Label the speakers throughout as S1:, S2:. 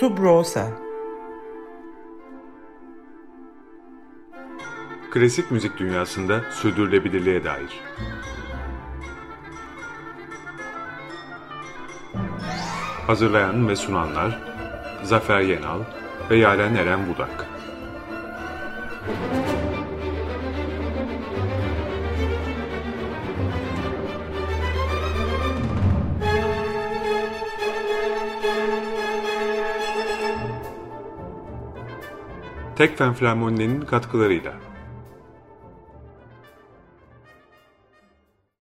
S1: Subrosa
S2: Klasik müzik dünyasında sürdürülebilirliğe dair. Hazırlayan ve sunanlar Zafer Yenal ve Yaren Eren Budak. Tekfen Flamoni'nin katkılarıyla.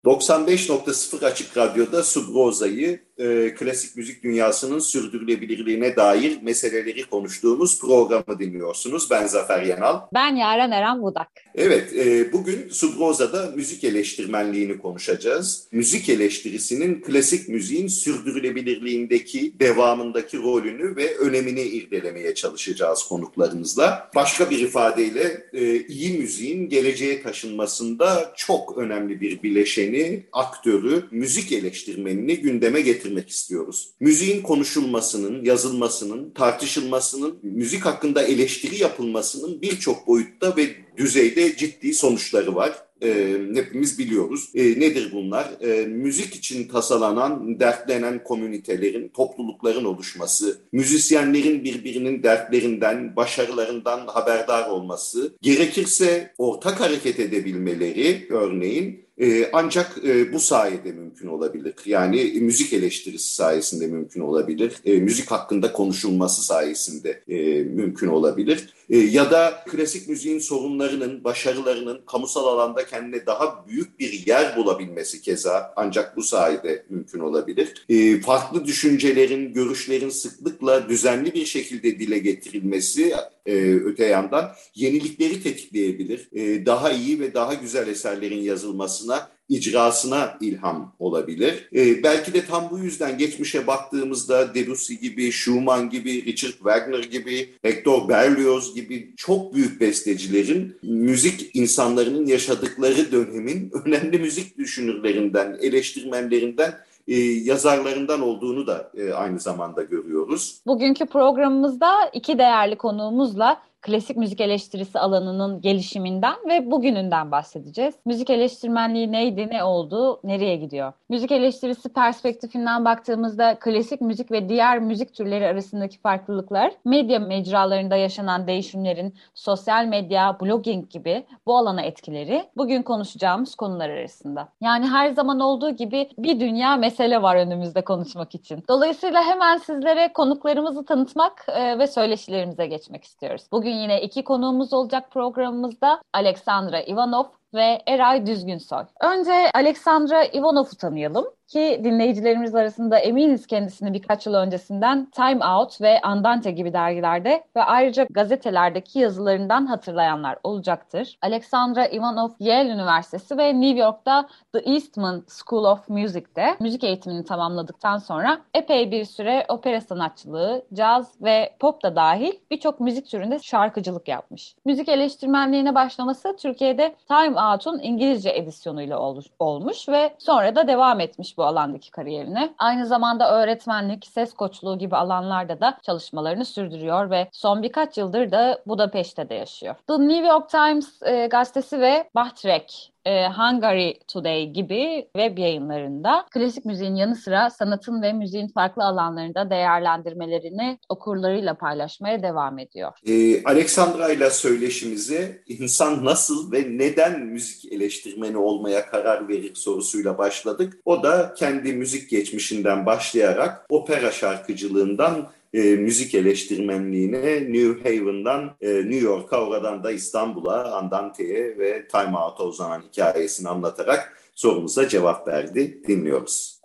S3: 95.0 Açık Radyo'da Subroza'yı e, klasik müzik dünyasının sürdürülebilirliğine dair meseleleri konuştuğumuz programı dinliyorsunuz. Ben Zafer Yanal.
S4: Ben Yaren Eren Budak.
S3: Evet, e, bugün Subroza'da müzik eleştirmenliğini konuşacağız. Müzik eleştirisinin klasik müziğin sürdürülebilirliğindeki, devamındaki rolünü ve önemini irdelemeye çalışacağız konuklarımızla. Başka bir ifadeyle e, iyi müziğin geleceğe taşınmasında çok önemli bir bileşeni, aktörü, müzik eleştirmenini gündeme getirmek istiyoruz. Müziğin konuşulmasının, yazılmasının, tartışılmasının, müzik hakkında eleştiri yapılmasının birçok boyutta ve düzeyde ciddi sonuçları var. E, hepimiz biliyoruz. E, nedir bunlar? E, müzik için tasalanan, dertlenen komünitelerin, toplulukların oluşması, müzisyenlerin birbirinin dertlerinden, başarılarından haberdar olması, gerekirse ortak hareket edebilmeleri örneğin ee, ancak e, bu sayede mümkün olabilir. Yani müzik eleştirisi sayesinde mümkün olabilir. E, müzik hakkında konuşulması sayesinde e, mümkün olabilir. E, ya da klasik müziğin sorunlarının, başarılarının kamusal alanda kendine daha büyük bir yer bulabilmesi keza ancak bu sayede mümkün olabilir. E, farklı düşüncelerin, görüşlerin sıklıkla düzenli bir şekilde dile getirilmesi e, öte yandan yenilikleri tetikleyebilir. E, daha iyi ve daha güzel eserlerin yazılmasına icrasına ilham olabilir. E, belki de tam bu yüzden geçmişe baktığımızda Debussy gibi, Schumann gibi, Richard Wagner gibi, Hector Berlioz gibi çok büyük bestecilerin müzik insanlarının yaşadıkları dönemin önemli müzik düşünürlerinden, eleştirmenlerinden e, yazarlarından olduğunu da e, aynı zamanda görüyoruz.
S4: Bugünkü programımızda iki değerli konuğumuzla klasik müzik eleştirisi alanının gelişiminden ve bugününden bahsedeceğiz. Müzik eleştirmenliği neydi, ne oldu, nereye gidiyor? Müzik eleştirisi perspektifinden baktığımızda klasik müzik ve diğer müzik türleri arasındaki farklılıklar, medya mecralarında yaşanan değişimlerin sosyal medya, blogging gibi bu alana etkileri bugün konuşacağımız konular arasında. Yani her zaman olduğu gibi bir dünya mesele var önümüzde konuşmak için. Dolayısıyla hemen sizlere konuklarımızı tanıtmak e, ve söyleşilerimize geçmek istiyoruz. Bugün Bugün yine iki konuğumuz olacak programımızda. Alexandra Ivanov ve Eray Düzgünsoy. Önce Alexandra Ivanov'u tanıyalım ki dinleyicilerimiz arasında eminiz kendisini birkaç yıl öncesinden Time Out ve Andante gibi dergilerde ve ayrıca gazetelerdeki yazılarından hatırlayanlar olacaktır. Alexandra Ivanov Yale Üniversitesi ve New York'ta The Eastman School of Music'te müzik eğitimini tamamladıktan sonra epey bir süre opera sanatçılığı, caz ve pop da dahil birçok müzik türünde şarkıcılık yapmış. Müzik eleştirmenliğine başlaması Türkiye'de Time Out'un İngilizce edisyonuyla olmuş ve sonra da devam etmiş bu alandaki kariyerine. Aynı zamanda öğretmenlik, ses koçluğu gibi alanlarda da çalışmalarını sürdürüyor ve son birkaç yıldır da Budapeşte de yaşıyor. The New York Times e, gazetesi ve Bahtrek e, Hungary Today gibi web yayınlarında klasik müziğin yanı sıra sanatın ve müziğin farklı alanlarında değerlendirmelerini okurlarıyla paylaşmaya devam ediyor.
S3: Ee, Alexandra ile söyleşimize insan nasıl ve neden müzik eleştirmeni olmaya karar verir sorusuyla başladık. O da kendi müzik geçmişinden başlayarak opera şarkıcılığından e, müzik eleştirmenliğine New Haven'dan e, New York'a oradan da İstanbul'a Andante'ye ve Time Out'a uzanan hikayesini anlatarak sorumuza cevap verdi. Dinliyoruz.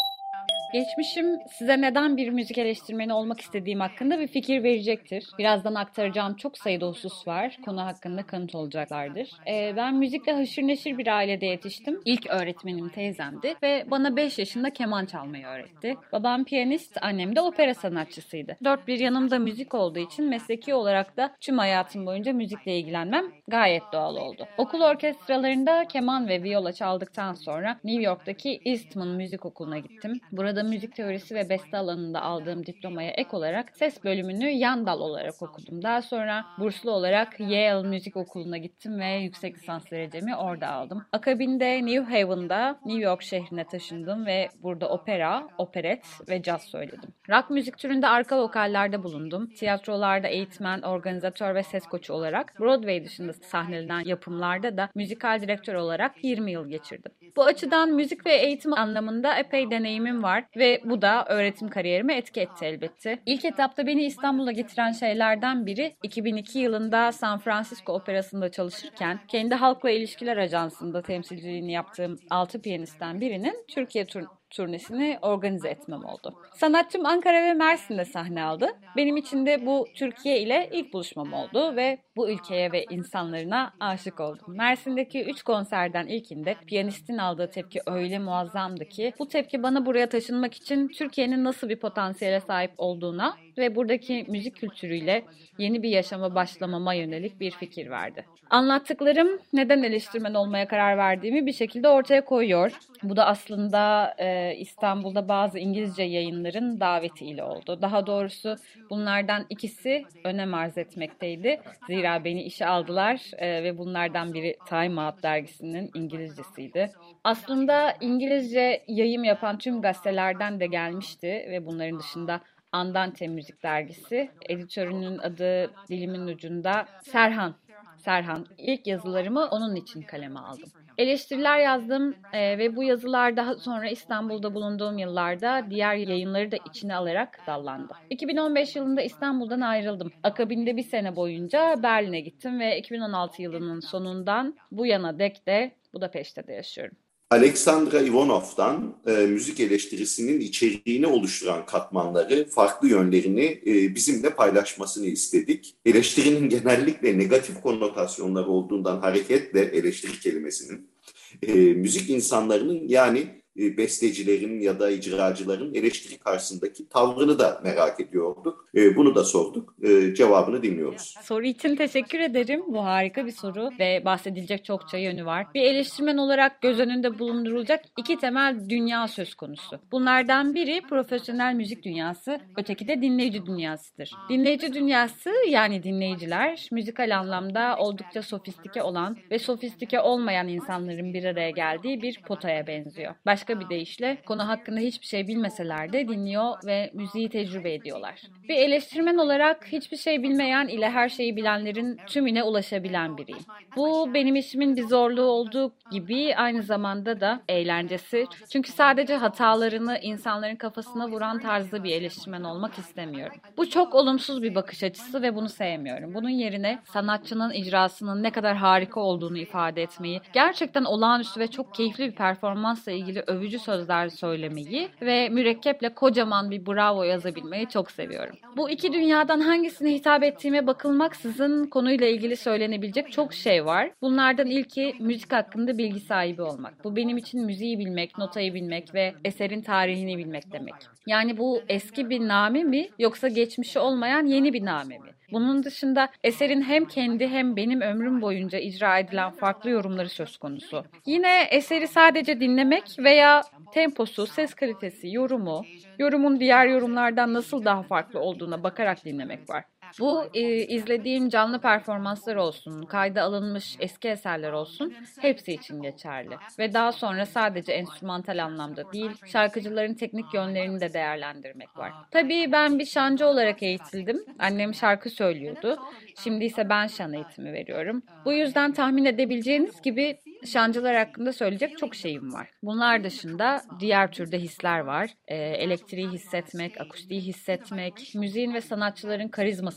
S4: Geçmişim size neden bir müzik eleştirmeni olmak istediğim hakkında bir fikir verecektir. Birazdan aktaracağım çok sayıda husus var. Konu hakkında kanıt olacaklardır. Ee, ben müzikle haşır neşir bir ailede yetiştim. İlk öğretmenim teyzemdi ve bana 5 yaşında keman çalmayı öğretti. Babam piyanist, annem de opera sanatçısıydı. Dört bir yanımda müzik olduğu için mesleki olarak da tüm hayatım boyunca müzikle ilgilenmem gayet doğal oldu. Okul orkestralarında keman ve viola çaldıktan sonra New York'taki Eastman Müzik Okulu'na gittim. Burada müzik teorisi ve beste alanında aldığım diplomaya ek olarak ses bölümünü yan dal olarak okudum. Daha sonra burslu olarak Yale Müzik Okulu'na gittim ve yüksek lisans derecemi orada aldım. Akabinde New Haven'da New York şehrine taşındım ve burada opera, operet ve caz söyledim. Rock müzik türünde arka vokallerde bulundum. Tiyatrolarda eğitmen, organizatör ve ses koçu olarak Broadway dışında sahnelenen yapımlarda da müzikal direktör olarak 20 yıl geçirdim. Bu açıdan müzik ve eğitim anlamında epey deneyimim var ve bu da öğretim kariyerime etki etti elbette. İlk etapta beni İstanbul'a getiren şeylerden biri 2002 yılında San Francisco Operası'nda çalışırken kendi halkla ilişkiler ajansında temsilciliğini yaptığım 6 piyanistten birinin Türkiye tur turnesini organize etmem oldu. Sanatçım Ankara ve Mersin'de sahne aldı. Benim için de bu Türkiye ile ilk buluşmam oldu ve bu ülkeye ve insanlarına aşık oldum. Mersin'deki 3 konserden ilkinde piyanistin aldığı tepki öyle muazzamdı ki bu tepki bana buraya taşınmak için Türkiye'nin nasıl bir potansiyele sahip olduğuna ve buradaki müzik kültürüyle yeni bir yaşama başlamama yönelik bir fikir verdi. Anlattıklarım neden eleştirmen olmaya karar verdiğimi bir şekilde ortaya koyuyor. Bu da aslında e, İstanbul'da bazı İngilizce yayınların davetiyle oldu. Daha doğrusu bunlardan ikisi önem arz etmekteydi. Zira beni işe aldılar e, ve bunlardan biri Time Out dergisinin İngilizcesiydi. Aslında İngilizce yayım yapan tüm gazetelerden de gelmişti ve bunların dışında Andante Müzik Dergisi. Editörünün adı dilimin ucunda Serhan. Serhan. İlk yazılarımı onun için kaleme aldım. Eleştiriler yazdım e, ve bu yazılar daha sonra İstanbul'da bulunduğum yıllarda diğer yayınları da içine alarak dallandı. 2015 yılında İstanbul'dan ayrıldım. Akabinde bir sene boyunca Berlin'e gittim ve 2016 yılının sonundan bu yana dek de Budapeşte'de yaşıyorum.
S3: Alexandra Ivanov'dan e, müzik eleştirisinin içeriğini oluşturan katmanları, farklı yönlerini e, bizimle paylaşmasını istedik. Eleştirinin genellikle negatif konotasyonları olduğundan hareketle eleştiri kelimesinin e, müzik insanlarının yani e, bestecilerin ya da icracıların eleştiri karşısındaki tavrını da merak ediyorduk. E, bunu da sorduk. E, cevabını dinliyoruz.
S4: Soru için teşekkür ederim. Bu harika bir soru ve bahsedilecek çokça yönü var. Bir eleştirmen olarak göz önünde bulundurulacak iki temel dünya söz konusu. Bunlardan biri profesyonel müzik dünyası, öteki de dinleyici dünyasıdır. Dinleyici dünyası yani dinleyiciler müzikal anlamda oldukça sofistike olan ve sofistike olmayan insanların bir araya geldiği bir potaya benziyor. Başka başka bir deyişle konu hakkında hiçbir şey bilmeseler de dinliyor ve müziği tecrübe ediyorlar. Bir eleştirmen olarak hiçbir şey bilmeyen ile her şeyi bilenlerin tümüne ulaşabilen biriyim. Bu benim işimin bir zorluğu olduğu gibi aynı zamanda da eğlencesi. Çünkü sadece hatalarını insanların kafasına vuran tarzda bir eleştirmen olmak istemiyorum. Bu çok olumsuz bir bakış açısı ve bunu sevmiyorum. Bunun yerine sanatçının icrasının ne kadar harika olduğunu ifade etmeyi, gerçekten olağanüstü ve çok keyifli bir performansla ilgili övücü sözler söylemeyi ve mürekkeple kocaman bir bravo yazabilmeyi çok seviyorum. Bu iki dünyadan hangisine hitap ettiğime bakılmaksızın konuyla ilgili söylenebilecek çok şey var. Bunlardan ilki müzik hakkında bilgi sahibi olmak. Bu benim için müziği bilmek, notayı bilmek ve eserin tarihini bilmek demek. Yani bu eski bir name mi yoksa geçmişi olmayan yeni bir name mi? Bunun dışında eserin hem kendi hem benim ömrüm boyunca icra edilen farklı yorumları söz konusu. Yine eseri sadece dinlemek veya temposu, ses kalitesi, yorumu, yorumun diğer yorumlardan nasıl daha farklı olduğuna bakarak dinlemek var. Bu e, izlediğim canlı performanslar olsun, kayda alınmış eski eserler olsun hepsi için geçerli. Ve daha sonra sadece enstrümantal anlamda değil, şarkıcıların teknik yönlerini de değerlendirmek var. Tabii ben bir şancı olarak eğitildim. Annem şarkı söylüyordu. Şimdi ise ben şan eğitimi veriyorum. Bu yüzden tahmin edebileceğiniz gibi şancılar hakkında söyleyecek çok şeyim var. Bunlar dışında diğer türde hisler var. E, elektriği hissetmek, akustiği hissetmek, müziğin ve sanatçıların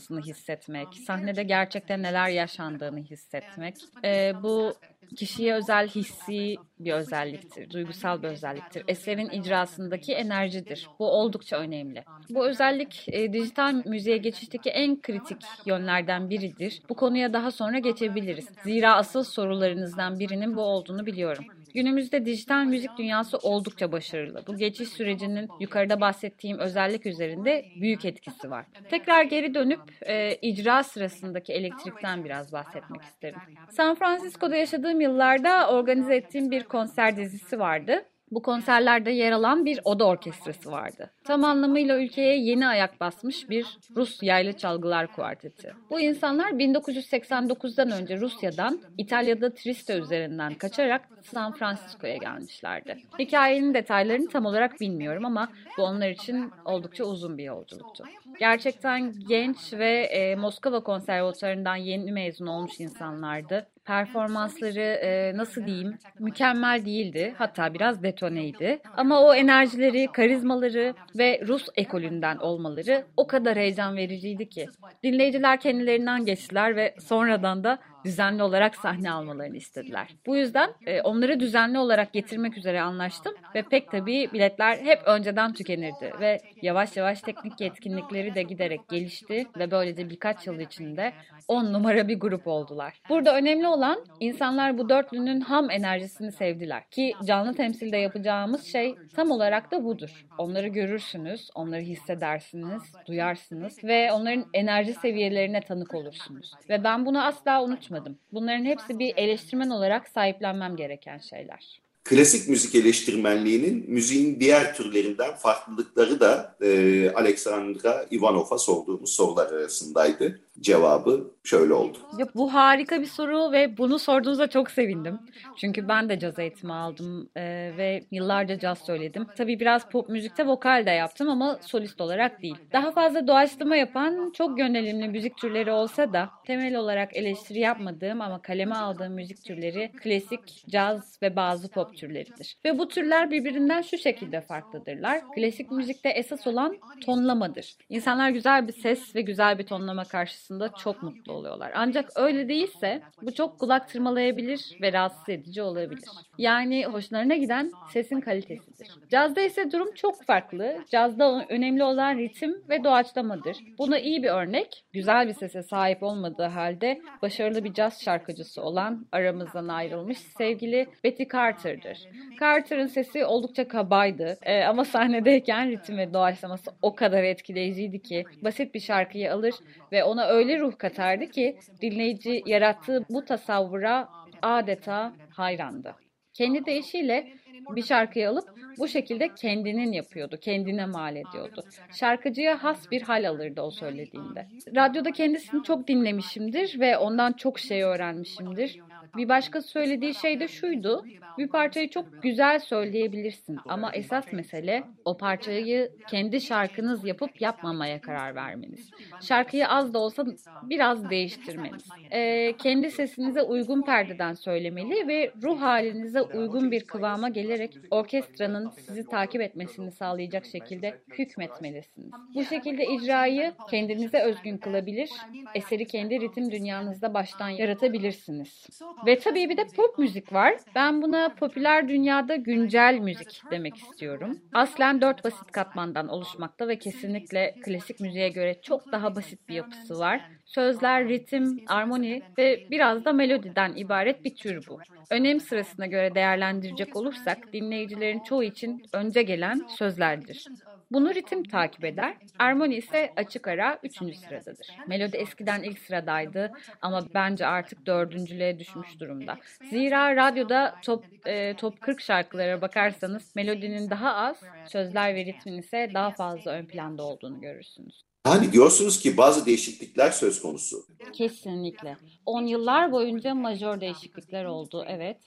S4: karizmasını hissetmek, sahnede gerçekten neler yaşandığını hissetmek. E, bu kişiye özel hissi bir özelliktir, duygusal bir özelliktir. Eserin icrasındaki enerjidir. Bu oldukça önemli. Bu özellik e, dijital müziğe geçişteki en kritik yönlerden biridir. Bu konuya daha sonra geçebiliriz. Zira asıl sorularınızdan birinin bu olduğunu biliyorum. Günümüzde dijital müzik dünyası oldukça başarılı. Bu geçiş sürecinin yukarıda bahsettiğim özellik üzerinde büyük etkisi var. Tekrar geri dönüp e, icra sırasındaki elektrikten biraz bahsetmek isterim. San Francisco'da yaşadığım yıllarda organize ettiğim bir konser dizisi vardı. Bu konserlerde yer alan bir oda orkestrası vardı. Tam anlamıyla ülkeye yeni ayak basmış bir Rus yaylı çalgılar kuarteti. Bu insanlar 1989'dan önce Rusya'dan İtalya'da Trieste üzerinden kaçarak San Francisco'ya gelmişlerdi. Hikayenin detaylarını tam olarak bilmiyorum ama bu onlar için oldukça uzun bir yolculuktu. Gerçekten genç ve e, Moskova konservatuarından yeni mezun olmuş insanlardı performansları e, nasıl diyeyim mükemmel değildi. Hatta biraz detoneydi. Ama o enerjileri, karizmaları ve Rus ekolünden olmaları o kadar heyecan vericiydi ki. Dinleyiciler kendilerinden geçtiler ve sonradan da düzenli olarak sahne almalarını istediler. Bu yüzden e, onları düzenli olarak getirmek üzere anlaştım ve pek tabii biletler hep önceden tükenirdi ve yavaş yavaş teknik yetkinlikleri de giderek gelişti ve böylece birkaç yıl içinde 10 numara bir grup oldular. Burada önemli olan insanlar bu dörtlünün ham enerjisini sevdiler ki canlı temsilde yapacağımız şey tam olarak da budur. Onları görürsünüz, onları hissedersiniz, duyarsınız ve onların enerji seviyelerine tanık olursunuz. Ve ben bunu asla unutmadım. Bunların hepsi bir eleştirmen olarak sahiplenmem gereken şeyler
S3: klasik müzik eleştirmenliğinin müziğin diğer türlerinden farklılıkları da e, Alexandra Ivanov'a sorduğumuz sorular arasındaydı. Cevabı şöyle oldu.
S4: Ya, bu harika bir soru ve bunu sorduğunuzda çok sevindim. Çünkü ben de caz eğitimi aldım e, ve yıllarca caz söyledim. Tabii biraz pop müzikte vokal de yaptım ama solist olarak değil. Daha fazla doğaçlama yapan çok yönelimli müzik türleri olsa da temel olarak eleştiri yapmadığım ama kaleme aldığım müzik türleri klasik, caz ve bazı pop türleridir. Ve bu türler birbirinden şu şekilde farklıdırlar. Klasik müzikte esas olan tonlamadır. İnsanlar güzel bir ses ve güzel bir tonlama karşısında çok mutlu oluyorlar. Ancak öyle değilse bu çok kulak tırmalayabilir ve rahatsız edici olabilir. Yani hoşlarına giden sesin kalitesidir. Cazda ise durum çok farklı. Cazda önemli olan ritim ve doğaçlamadır. Buna iyi bir örnek, güzel bir sese sahip olmadığı halde başarılı bir caz şarkıcısı olan aramızdan ayrılmış sevgili Betty Carter'dır. Carter'ın sesi oldukça kabaydı ee, ama sahnedeyken ritim ve doğaçlaması o kadar etkileyiciydi ki basit bir şarkıyı alır ve ona öyle ruh katardı ki dinleyici yarattığı bu tasavvura adeta hayrandı. Kendi deyişiyle bir şarkıyı alıp bu şekilde kendinin yapıyordu, kendine mal ediyordu. Şarkıcıya has bir hal alırdı o söylediğinde. Radyoda kendisini çok dinlemişimdir ve ondan çok şey öğrenmişimdir. Bir başka söylediği şey de şuydu. Bir parçayı çok güzel söyleyebilirsin ama esas mesele o parçayı kendi şarkınız yapıp yapmamaya karar vermeniz. Şarkıyı az da olsa biraz değiştirmeniz. Ee, kendi sesinize uygun perdeden söylemeli ve ruh halinize uygun bir kıvama gelerek orkestranın sizi takip etmesini sağlayacak şekilde hükmetmelisiniz. Bu şekilde icrayı kendinize özgün kılabilir, eseri kendi ritim dünyanızda baştan yaratabilirsiniz. Ve tabii bir de pop müzik var. Ben buna popüler dünyada güncel müzik demek istiyorum. Aslen dört basit katmandan oluşmakta ve kesinlikle klasik müziğe göre çok daha basit bir yapısı var. Sözler, ritim, armoni ve biraz da melodiden ibaret bir tür bu. Önem sırasına göre değerlendirecek olursak dinleyicilerin çoğu için önce gelen sözlerdir. Bunu ritim takip eder. Armoni ise açık ara üçüncü sıradadır. Melodi eskiden ilk sıradaydı ama bence artık dördüncülüğe düşmüş durumda. Zira radyoda top, e, top 40 şarkılara bakarsanız melodinin daha az, sözler ve ritmin ise daha fazla ön planda olduğunu görürsünüz.
S3: Yani diyorsunuz ki bazı değişiklikler söz konusu.
S4: Kesinlikle. 10 yıllar boyunca majör değişiklikler oldu, evet.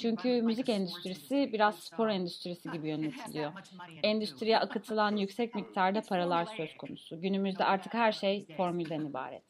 S4: Çünkü müzik endüstrisi biraz spor endüstrisi gibi yönetiliyor. Endüstriye akıtılan yüksek miktarda paralar söz konusu. Günümüzde artık her şey formülden ibaret.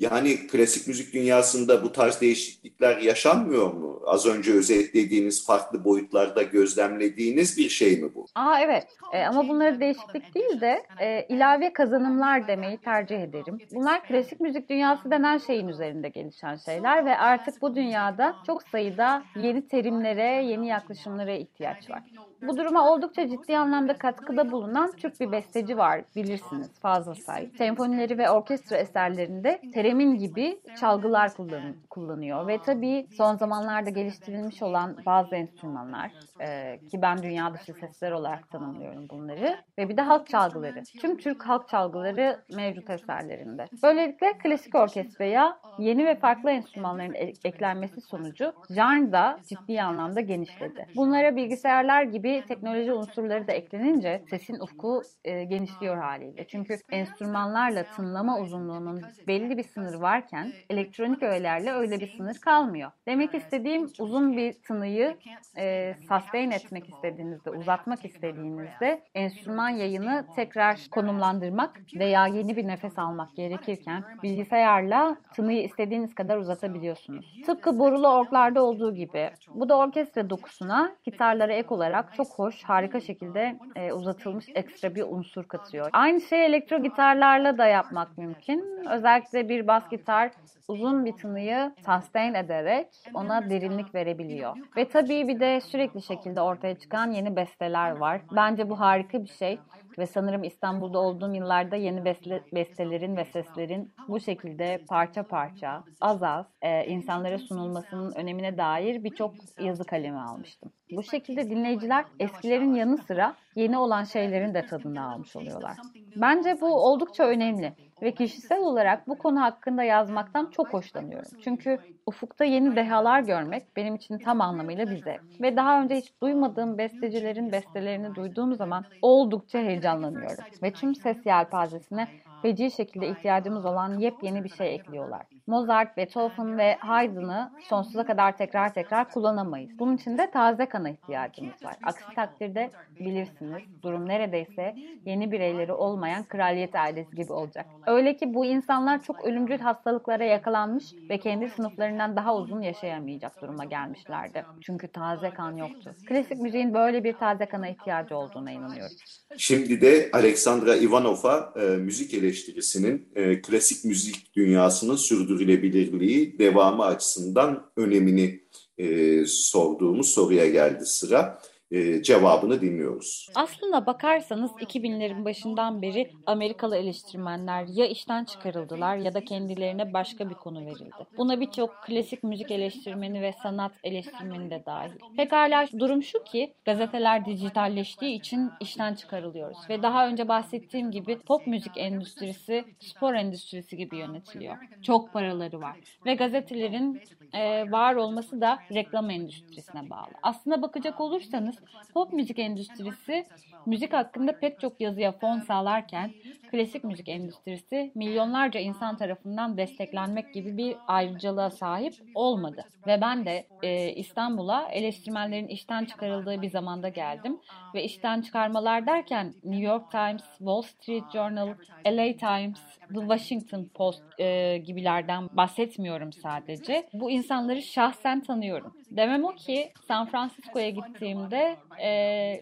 S3: Yani klasik müzik dünyasında bu tarz değişiklikler yaşanmıyor mu? Az önce özetlediğiniz farklı boyutlarda gözlemlediğiniz bir şey mi bu?
S4: Aa evet e, ama bunları değişiklik değil de e, ilave kazanımlar demeyi tercih ederim. Bunlar klasik müzik dünyası denen şeyin üzerinde gelişen şeyler ve artık bu dünyada çok sayıda yeni terimlere, yeni yaklaşımlara ihtiyaç var. Bu duruma oldukça ciddi anlamda katkıda bulunan Türk bir besteci var bilirsiniz Fazıl Say. Senfonileri ve orkestra eserlerinde teremin gibi çalgılar kullan kullanıyor ve tabii son zamanlarda geliştirilmiş olan bazı enstrümanlar e, ki ben dünya dışı sesler olarak tanımlıyorum bunları ve bir de halk çalgıları. Tüm Türk halk çalgıları mevcut eserlerinde. Böylelikle klasik orkestraya yeni ve farklı enstrümanların e eklenmesi sonucu janr da ciddi anlamda genişledi. Bunlara bilgisayarlar gibi gibi teknoloji unsurları da eklenince sesin ufku e, genişliyor haliyle. Çünkü enstrümanlarla tınlama uzunluğunun belli bir sınırı varken elektronik öğelerle öyle bir sınır kalmıyor. Demek istediğim uzun bir tınıyı e, sustain etmek istediğinizde, uzatmak istediğinizde enstrüman yayını tekrar konumlandırmak veya yeni bir nefes almak gerekirken bilgisayarla tınıyı istediğiniz kadar uzatabiliyorsunuz. Tıpkı borulu orklarda olduğu gibi. Bu da orkestra dokusuna gitarlara ek olarak çok hoş, harika şekilde e, uzatılmış ekstra bir unsur katıyor. Aynı şeyi elektro gitarlarla da yapmak mümkün. Özellikle bir bas gitar uzun bir tınıyı sustain ederek ona derinlik verebiliyor. Ve tabii bir de sürekli şekilde ortaya çıkan yeni besteler var. Bence bu harika bir şey ve sanırım İstanbul'da olduğum yıllarda yeni besle, bestelerin ve seslerin bu şekilde parça parça az az e, insanlara sunulmasının önemine dair birçok yazı kalemi almıştım. Bu şekilde dinleyiciler eskilerin yanı sıra yeni olan şeylerin de tadını almış oluyorlar. Bence bu oldukça önemli ve kişisel olarak bu konu hakkında yazmaktan çok hoşlanıyorum. Çünkü ufukta yeni dehalar görmek benim için tam anlamıyla bir zevk. Ve daha önce hiç duymadığım bestecilerin bestelerini duyduğum zaman oldukça heyecanlanıyorum. Ve tüm ses yelpazesine feci şekilde ihtiyacımız olan yepyeni bir şey ekliyorlar. Mozart, Beethoven ve Haydn'ı sonsuza kadar tekrar tekrar kullanamayız. Bunun için de taze kana ihtiyacımız var. Aksi takdirde bilirsiniz durum neredeyse yeni bireyleri olmayan kraliyet ailesi gibi olacak. Öyle ki bu insanlar çok ölümcül hastalıklara yakalanmış ve kendi sınıflarından daha uzun yaşayamayacak duruma gelmişlerdi. Çünkü taze kan yoktu. Klasik müziğin böyle bir taze kana ihtiyacı olduğuna inanıyorum.
S3: Şimdi de Alexandra Ivanov'a e, müzik eleştirisinin e, klasik müzik dünyasının sürdürülebilirliği devamı açısından önemini e, sorduğumuz soruya geldi sıra e, cevabını dinliyoruz.
S4: Aslına bakarsanız 2000'lerin başından beri Amerikalı eleştirmenler ya işten çıkarıldılar ya da kendilerine başka bir konu verildi. Buna birçok klasik müzik eleştirmeni ve sanat eleştirmeni de dahil. Pekala durum şu ki gazeteler dijitalleştiği için işten çıkarılıyoruz ve daha önce bahsettiğim gibi pop müzik endüstrisi spor endüstrisi gibi yönetiliyor. Çok paraları var ve gazetelerin e, var olması da reklam endüstrisine bağlı. Aslına bakacak olursanız pop müzik endüstrisi müzik hakkında pek çok yazıya fon sağlarken klasik müzik endüstrisi milyonlarca insan tarafından desteklenmek gibi bir ayrıcalığa sahip olmadı. Ve ben de e, İstanbul'a eleştirmenlerin işten çıkarıldığı bir zamanda geldim. Ve işten çıkarmalar derken New York Times, Wall Street Journal, LA Times, The Washington Post e, gibilerden bahsetmiyorum sadece. Bu insanları şahsen tanıyorum. Demem o ki San Francisco'ya gittiğimde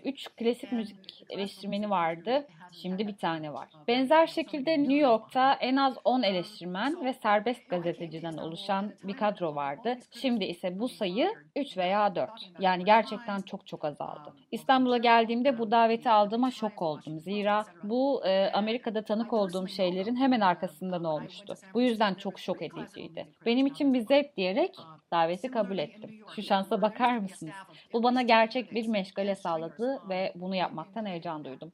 S4: 3 e, klasik müzik eleştirmeni vardı. Şimdi bir tane var. Benzer şekilde New York'ta en az 10 eleştirmen ve serbest gazeteciden oluşan bir kadro vardı. Şimdi ise bu sayı 3 veya 4. Yani gerçekten çok çok azaldı. İstanbul'a geldiğimde bu daveti aldığıma şok oldum. Zira bu e, Amerika'da tanık olduğum şeylerin hemen arkasından olmuştu. Bu yüzden çok şok ediciydi. Benim için bir zevk diyerek daveti kabul ettim. Şu şansa bakar mısınız? Bu bana gerçek bir meşgale sağladı ve bunu yapmaktan heyecan duydum.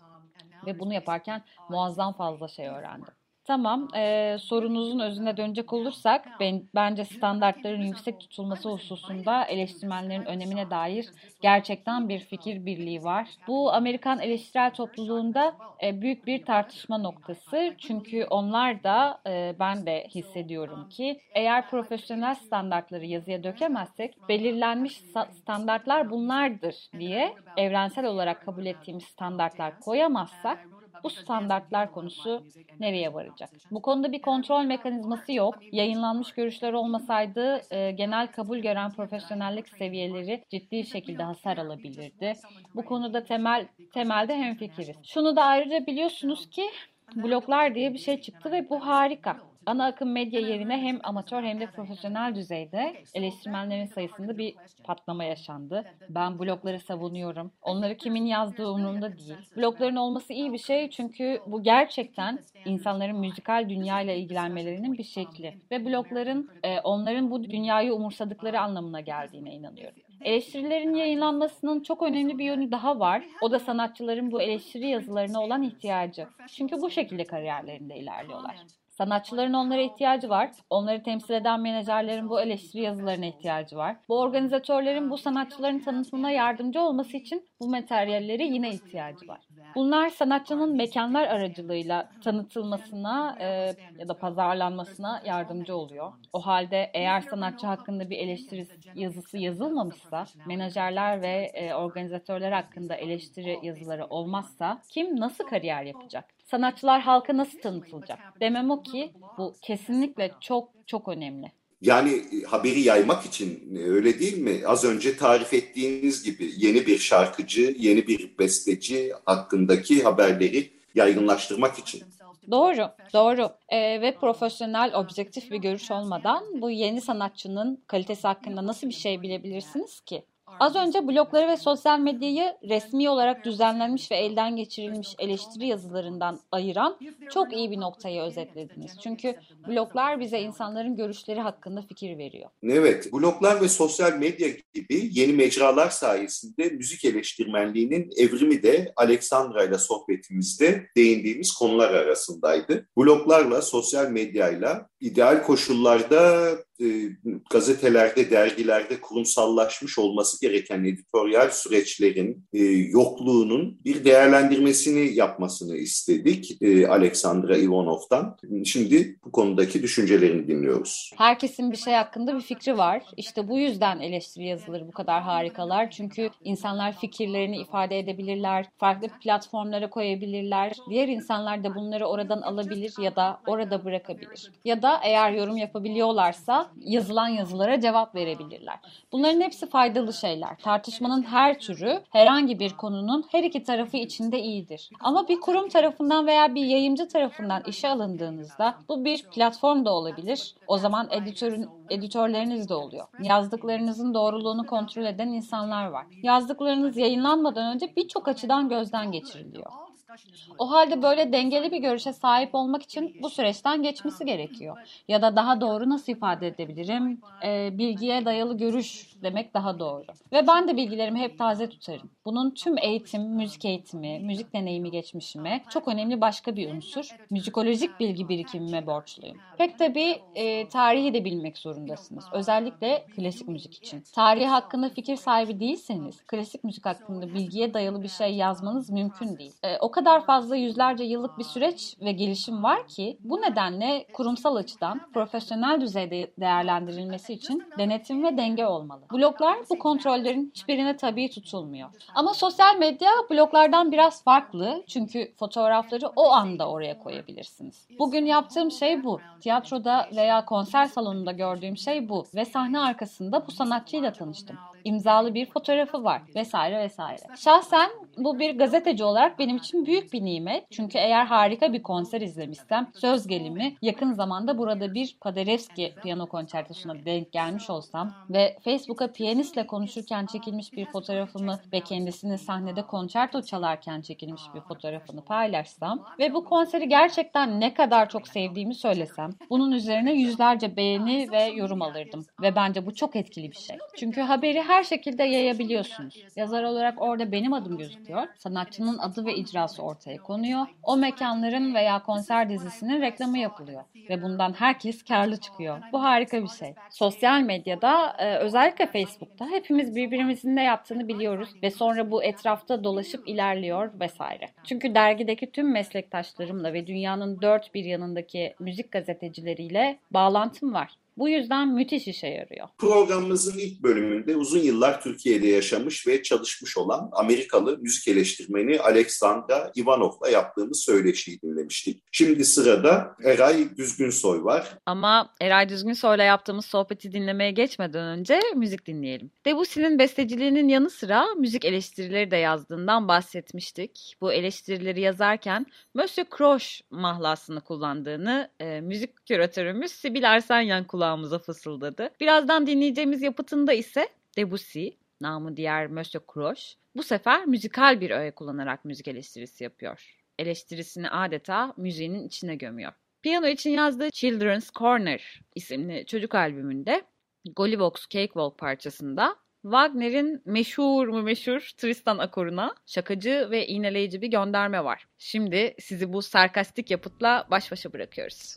S4: Ve bunu yaparken muazzam fazla şey öğrendim. Tamam, e, sorunuzun özüne dönecek olursak ben, bence standartların yüksek tutulması hususunda eleştirmenlerin önemine dair gerçekten bir fikir birliği var. Bu Amerikan eleştirel topluluğunda e, büyük bir tartışma noktası. Çünkü onlar da e, ben de hissediyorum ki eğer profesyonel standartları yazıya dökemezsek belirlenmiş standartlar bunlardır diye evrensel olarak kabul ettiğimiz standartlar koyamazsak bu standartlar konusu nereye varacak? Bu konuda bir kontrol mekanizması yok. Yayınlanmış görüşler olmasaydı e, genel kabul gören profesyonellik seviyeleri ciddi şekilde hasar alabilirdi. Bu konuda temel temelde hemfikiriz. Şunu da ayrıca biliyorsunuz ki bloklar diye bir şey çıktı ve bu harika. Ana akım medya yerine hem amatör hem de profesyonel düzeyde eleştirmenlerin sayısında bir patlama yaşandı. Ben blogları savunuyorum. Onları kimin yazdığı umurumda değil. Blogların olması iyi bir şey çünkü bu gerçekten insanların müzikal dünyayla ilgilenmelerinin bir şekli. Ve blogların e, onların bu dünyayı umursadıkları anlamına geldiğine inanıyorum. Eleştirilerin yayınlanmasının çok önemli bir yönü daha var. O da sanatçıların bu eleştiri yazılarına olan ihtiyacı. Çünkü bu şekilde kariyerlerinde ilerliyorlar. Sanatçıların onlara ihtiyacı var. Onları temsil eden menajerlerin bu eleştiri yazılarına ihtiyacı var. Bu organizatörlerin bu sanatçıların tanıtımına yardımcı olması için bu materyalleri yine ihtiyacı var. Bunlar sanatçının mekanlar aracılığıyla tanıtılmasına e, ya da pazarlanmasına yardımcı oluyor. O halde eğer sanatçı hakkında bir eleştiri yazısı yazılmamışsa, menajerler ve e, organizatörler hakkında eleştiri yazıları olmazsa kim nasıl kariyer yapacak? Sanatçılar halka nasıl tanıtılacak? Demem o ki bu kesinlikle çok çok önemli.
S3: Yani e, haberi yaymak için e, öyle değil mi? Az önce tarif ettiğiniz gibi yeni bir şarkıcı, yeni bir besteci hakkındaki haberleri yaygınlaştırmak için.
S4: Doğru, doğru. Ee, ve profesyonel, objektif bir görüş olmadan bu yeni sanatçının kalitesi hakkında nasıl bir şey bilebilirsiniz ki? Az önce blogları ve sosyal medyayı resmi olarak düzenlenmiş ve elden geçirilmiş eleştiri yazılarından ayıran çok iyi bir noktayı özetlediniz. Çünkü bloglar bize insanların görüşleri hakkında fikir veriyor.
S3: Evet, bloglar ve sosyal medya gibi yeni mecralar sayesinde müzik eleştirmenliğinin evrimi de Alexandra ile sohbetimizde değindiğimiz konular arasındaydı. Bloglarla, sosyal medyayla ideal koşullarda e, gazetelerde, dergilerde kurumsallaşmış olması gereken editoryal süreçlerin e, yokluğunun bir değerlendirmesini yapmasını istedik e, Alexandra Ivanov'tan. Şimdi bu konudaki düşüncelerini dinliyoruz.
S4: Herkesin bir şey hakkında bir fikri var. İşte bu yüzden eleştiri yazıları bu kadar harikalar. Çünkü insanlar fikirlerini ifade edebilirler, farklı platformlara koyabilirler. Diğer insanlar da bunları oradan alabilir ya da orada bırakabilir. Ya da eğer yorum yapabiliyorlarsa yazılan yazılara cevap verebilirler. Bunların hepsi faydalı şeyler. Tartışmanın her türü herhangi bir konunun her iki tarafı içinde iyidir. Ama bir kurum tarafından veya bir yayıncı tarafından işe alındığınızda bu bir platform da olabilir. O zaman editörün editörleriniz de oluyor. Yazdıklarınızın doğruluğunu kontrol eden insanlar var. Yazdıklarınız yayınlanmadan önce birçok açıdan gözden geçiriliyor. O halde böyle dengeli bir görüşe sahip olmak için bu süreçten geçmesi gerekiyor. Ya da daha doğru nasıl ifade edebilirim? Ee, bilgiye dayalı görüş demek daha doğru. Ve ben de bilgilerimi hep taze tutarım. Bunun tüm eğitim, müzik eğitimi, müzik deneyimi geçmişime çok önemli başka bir unsur. Müzikolojik bilgi birikimime borçluyum. Pek tabii e, tarihi de bilmek zorundasınız. Özellikle klasik müzik için. Tarihi hakkında fikir sahibi değilseniz klasik müzik hakkında bilgiye dayalı bir şey yazmanız mümkün değil. E, o kadar fazla yüzlerce yıllık bir süreç ve gelişim var ki bu nedenle kurumsal açıdan profesyonel düzeyde değerlendirilmesi için denetim ve denge olmalı. Bloklar bu kontrollerin hiçbirine tabii tutulmuyor. Ama sosyal medya bloklardan biraz farklı çünkü fotoğrafları o anda oraya koyabilirsiniz. Bugün yaptığım şey bu. Tiyatroda veya konser salonunda gördüğüm şey bu ve sahne arkasında bu sanatçıyla tanıştım imzalı bir fotoğrafı var vesaire vesaire. Şahsen bu bir gazeteci olarak benim için büyük bir nimet. Çünkü eğer harika bir konser izlemişsem söz gelimi yakın zamanda burada bir Paderewski piyano konçertosuna denk gelmiş olsam ve Facebook'a piyanistle konuşurken çekilmiş bir fotoğrafımı ve kendisinin sahnede konçerto çalarken çekilmiş bir fotoğrafını paylaşsam ve bu konseri gerçekten ne kadar çok sevdiğimi söylesem bunun üzerine yüzlerce beğeni ve yorum alırdım ve bence bu çok etkili bir şey. Çünkü haberi her şekilde yayabiliyorsunuz. Yazar olarak orada benim adım gözüküyor. Sanatçının adı ve icrası ortaya konuyor. O mekanların veya konser dizisinin reklamı yapılıyor. Ve bundan herkes karlı çıkıyor. Bu harika bir şey. Sosyal medyada e, özellikle Facebook'ta hepimiz birbirimizin ne yaptığını biliyoruz ve sonra bu etrafta dolaşıp ilerliyor vesaire. Çünkü dergideki tüm meslektaşlarımla ve dünyanın dört bir yanındaki müzik gazetecileriyle bağlantım var. Bu yüzden müthiş işe yarıyor.
S3: Programımızın ilk bölümünde uzun yıllar Türkiye'de yaşamış ve çalışmış olan Amerikalı müzik eleştirmeni Alexandra Ivanov'la yaptığımız söyleşiyi dinlemiştik. Şimdi sırada Eray Düzgünsoy var.
S4: Ama Eray Düzgünsoy'la yaptığımız sohbeti dinlemeye geçmeden önce müzik dinleyelim. Debussy'nin besteciliğinin yanı sıra müzik eleştirileri de yazdığından bahsetmiştik. Bu eleştirileri yazarken Monsieur Croche mahlasını kullandığını e, müzik küratörümüz Sibil Arsenyan kullanmıştı kulağımıza fısıldadı. Birazdan dinleyeceğimiz yapıtında ise Debussy, namı diğer Monsieur Croche, bu sefer müzikal bir öğe kullanarak müzik eleştirisi yapıyor. Eleştirisini adeta müziğinin içine gömüyor. Piyano için yazdığı Children's Corner isimli çocuk albümünde Golliwogg's Cakewalk parçasında Wagner'in meşhur mu meşhur Tristan akoruna şakacı ve iğneleyici bir gönderme var. Şimdi sizi bu sarkastik yapıtla baş başa bırakıyoruz.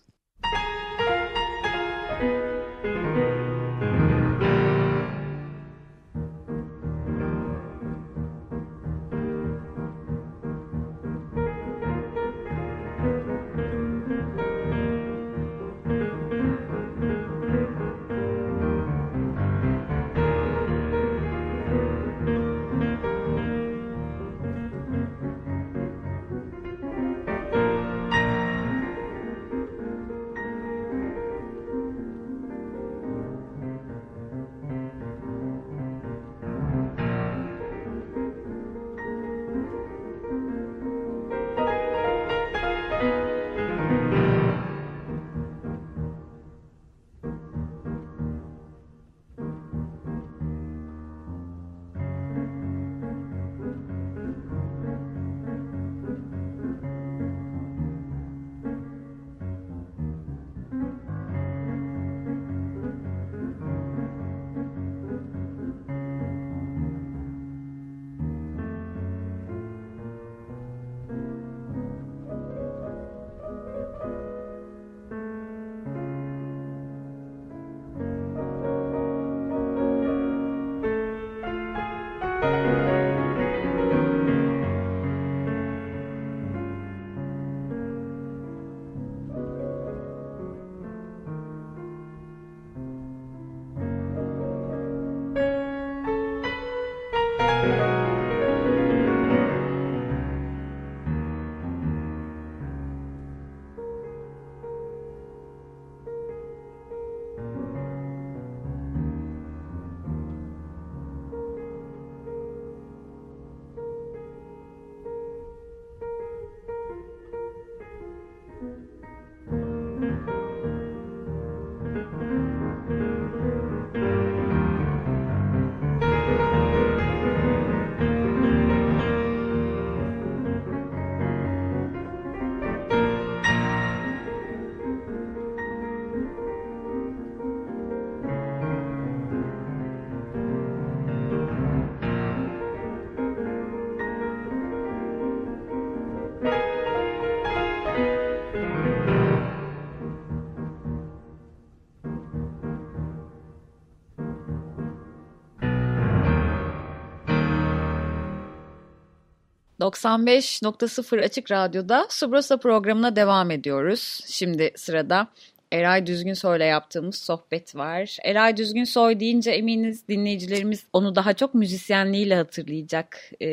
S4: 95.0 Açık Radyo'da Subrosa programına devam ediyoruz. Şimdi sırada Eray Düzgünsoy'la yaptığımız sohbet var. Eray Düzgünsoy deyince eminiz dinleyicilerimiz onu daha çok müzisyenliğiyle hatırlayacak, e,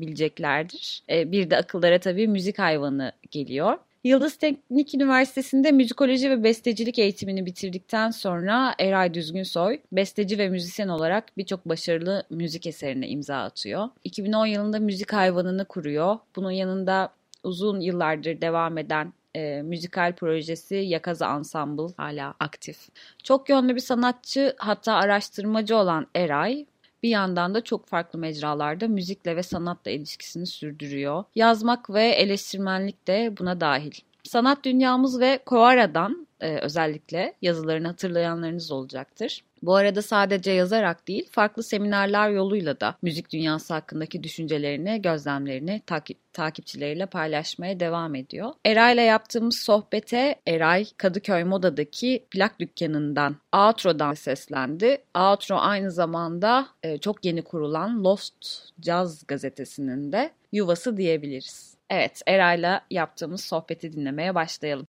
S4: bileceklerdir. E, bir de akıllara tabii müzik hayvanı geliyor. Yıldız Teknik Üniversitesi'nde müzikoloji ve bestecilik eğitimini bitirdikten sonra Eray Düzgünsoy besteci ve müzisyen olarak birçok başarılı müzik eserine imza atıyor. 2010 yılında müzik hayvanını kuruyor. Bunun yanında uzun yıllardır devam eden e, müzikal projesi Yakaza Ensemble hala aktif. Çok yönlü bir sanatçı hatta araştırmacı olan Eray bir yandan da çok farklı mecralarda müzikle ve sanatla ilişkisini sürdürüyor. Yazmak ve eleştirmenlik de buna dahil. Sanat dünyamız ve Koara'dan e, özellikle yazılarını hatırlayanlarınız olacaktır. Bu arada sadece yazarak değil, farklı seminerler yoluyla da müzik dünyası hakkındaki düşüncelerini, gözlemlerini takip, takipçileriyle paylaşmaya devam ediyor. Eray'la yaptığımız sohbete Eray Kadıköy Moda'daki plak dükkanından Outro'dan seslendi. Outro aynı zamanda e, çok yeni kurulan Lost Jazz gazetesinin de yuvası diyebiliriz. Evet, Eray'la yaptığımız sohbeti dinlemeye başlayalım.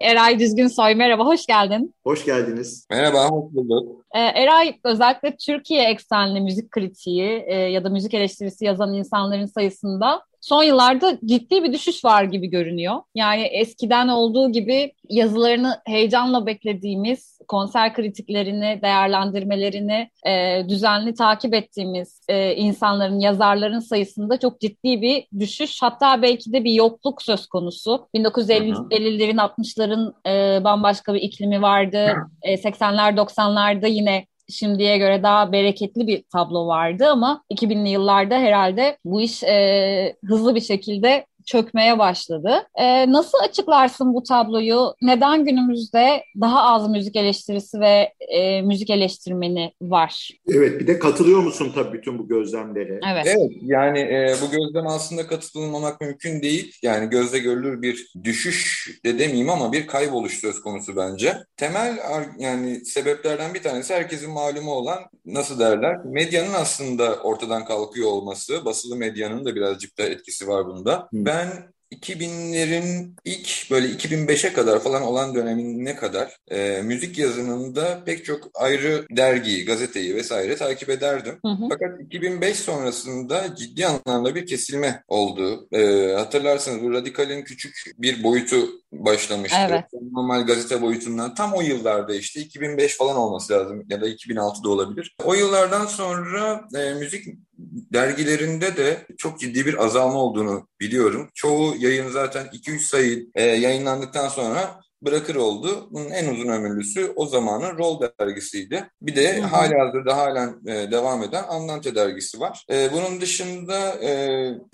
S4: Eray Düzgün Soy merhaba, hoş geldin.
S3: Hoş geldiniz.
S1: Merhaba, hoş bulduk.
S4: Ee, Eray özellikle Türkiye eksenli müzik kritiği e, ya da müzik eleştirisi yazan insanların sayısında son yıllarda ciddi bir düşüş var gibi görünüyor. Yani eskiden olduğu gibi yazılarını heyecanla beklediğimiz, konser kritiklerini, değerlendirmelerini e, düzenli takip ettiğimiz e, insanların, yazarların sayısında çok ciddi bir düşüş. Hatta belki de bir yokluk söz konusu. 1950'lerin, 60'ların e, bambaşka bir iklimi vardı. E, 80'ler, 90'larda yine şimdiye göre daha bereketli bir tablo vardı ama 2000'li yıllarda herhalde bu iş e, hızlı bir şekilde çökmeye başladı. E, nasıl açıklarsın bu tabloyu? Neden günümüzde daha az müzik eleştirisi ve e, müzik eleştirmeni var?
S3: Evet bir de katılıyor musun tabii bütün bu gözlemlere?
S4: Evet.
S1: Evet yani e, bu gözlem aslında katılmamak mümkün değil. Yani gözle görülür bir düşüş de demeyeyim ama bir kayboluş söz konusu bence. Temel yani sebeplerden bir tanesi herkesin malumu olan nasıl derler medyanın aslında ortadan kalkıyor olması. Basılı medyanın da birazcık da etkisi var bunda. Hı. Ben 2000'lerin ilk böyle 2005'e kadar falan olan dönemine kadar e, müzik yazımında pek çok ayrı dergiyi, gazeteyi vesaire takip ederdim. Hı hı. Fakat 2005 sonrasında ciddi anlamda bir kesilme oldu. E, hatırlarsanız bu Radikal'in küçük bir boyutu başlamıştı. Evet. Normal gazete boyutundan tam o yıllarda işte 2005 falan olması lazım ya da 2006'da olabilir. O yıllardan sonra e, müzik dergilerinde de çok ciddi bir azalma olduğunu biliyorum. Çoğu yayın zaten 2-3 sayı e, yayınlandıktan sonra bırakır oldu. Bunun en uzun ömürlüsü o zamanın Roll dergisiydi. Bir de hı hı. hali hazırda halen e, devam eden Andante dergisi var. E, bunun dışında e,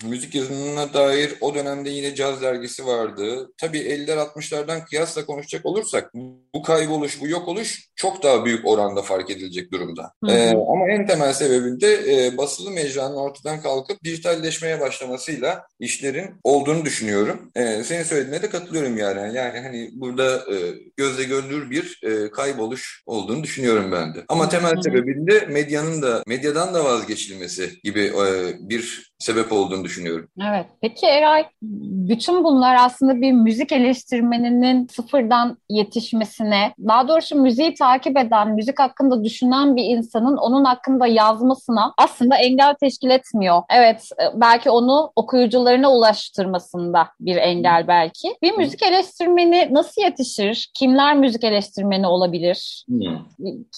S1: müzik yazımına dair o dönemde yine caz dergisi vardı. Tabii 50'ler 60'lardan kıyasla konuşacak olursak bu kayboluş, bu yok oluş çok daha büyük oranda fark edilecek durumda. Hı hı. E, ama en temel sebebinde e, basılı mecranın ortadan kalkıp dijitalleşmeye başlamasıyla işlerin olduğunu düşünüyorum. E, senin söylediğine de katılıyorum yani. Yani hani bu burada e, gözle görülür bir e, kayboluş olduğunu düşünüyorum ben de. Ama temel sebebinde medyanın da medyadan da vazgeçilmesi gibi e, bir sebep olduğunu düşünüyorum.
S4: Evet. Peki Eray, bütün bunlar aslında bir müzik eleştirmeninin sıfırdan yetişmesine, daha doğrusu müziği takip eden, müzik hakkında düşünen bir insanın onun hakkında yazmasına aslında engel teşkil etmiyor. Evet, e, belki onu okuyucularına ulaştırmasında bir engel belki. Bir müzik eleştirmeni nasıl yetişir? Kimler müzik eleştirmeni olabilir?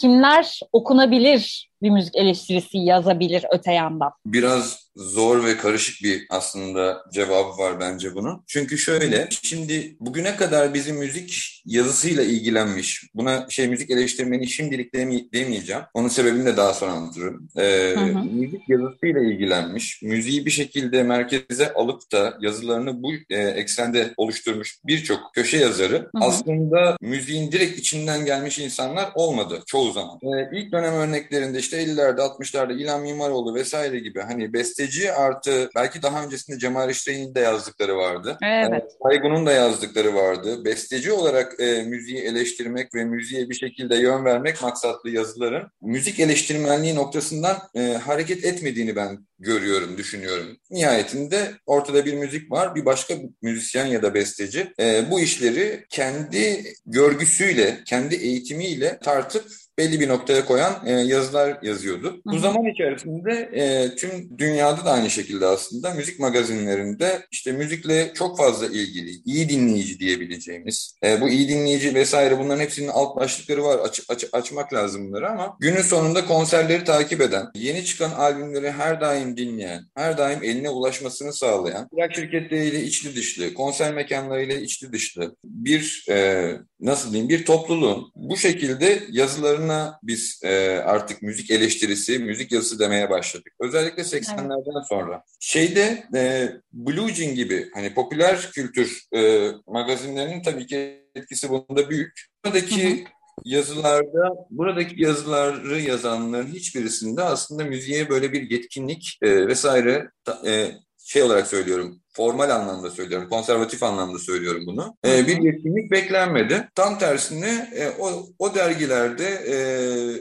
S4: Kimler okunabilir bir müzik eleştirisi yazabilir öte yandan?
S1: Biraz zor ve karışık bir aslında cevabı var bence bunun. Çünkü şöyle, şimdi bugüne kadar bizim müzik yazısıyla ilgilenmiş, buna şey müzik eleştirmeni şimdilik demeyeceğim. Onun sebebini de daha sonra anlatırım. Ee, hı hı. Müzik yazısıyla ilgilenmiş, müziği bir şekilde merkeze alıp da yazılarını bu e, eksende oluşturmuş birçok köşe yazarı hı hı. aslında müziğin direkt içinden gelmiş insanlar olmadı çoğu zaman. Ee, ilk dönem örneklerinde işte 50'lerde 60'larda İlhan Mimaroğlu vesaire gibi hani besteci artı belki daha öncesinde Cemal Reşit'in de yazdıkları vardı.
S4: Evet.
S1: Saygun'un da yazdıkları vardı. Besteci olarak e, müziği eleştirmek ve müziğe bir şekilde yön vermek maksatlı yazıların müzik eleştirmenliği noktasından e, hareket etmediğini ben görüyorum, düşünüyorum. Nihayetinde ortada bir müzik var, bir başka müzisyen ya da besteci e, bu işleri kendi görgüsüyle, kendi eğitimiyle tartıp belli bir noktaya koyan e, yazılar yazıyordu. Hı. Bu zaman içerisinde e, tüm dünyada da aynı şekilde aslında müzik magazinlerinde işte müzikle çok fazla ilgili, iyi dinleyici diyebileceğimiz, e, bu iyi dinleyici vesaire bunların hepsinin alt başlıkları var. Aç, aç, açmak lazım bunları ama günün sonunda konserleri takip eden, yeni çıkan albümleri her daim dinleyen, her daim eline ulaşmasını sağlayan, plak şirketleriyle içli dışlı, konser mekanlarıyla içli dışlı bir e, nasıl diyeyim bir topluluğun bu şekilde yazılarını yazılarına biz e, artık müzik eleştirisi, müzik yazısı demeye başladık. Özellikle 80'lerden evet. sonra. Şeyde e, Blue Jean gibi hani popüler kültür e, magazinlerinin tabii ki etkisi bunda büyük. Buradaki hı hı yazılarda buradaki yazıları yazanların hiçbirisinde aslında müziğe böyle bir yetkinlik e, vesaire e, şey olarak söylüyorum, formal anlamda söylüyorum, konservatif anlamda söylüyorum bunu. E, bir yetkinlik beklenmedi. Tam tersine e, o, o dergilerde e,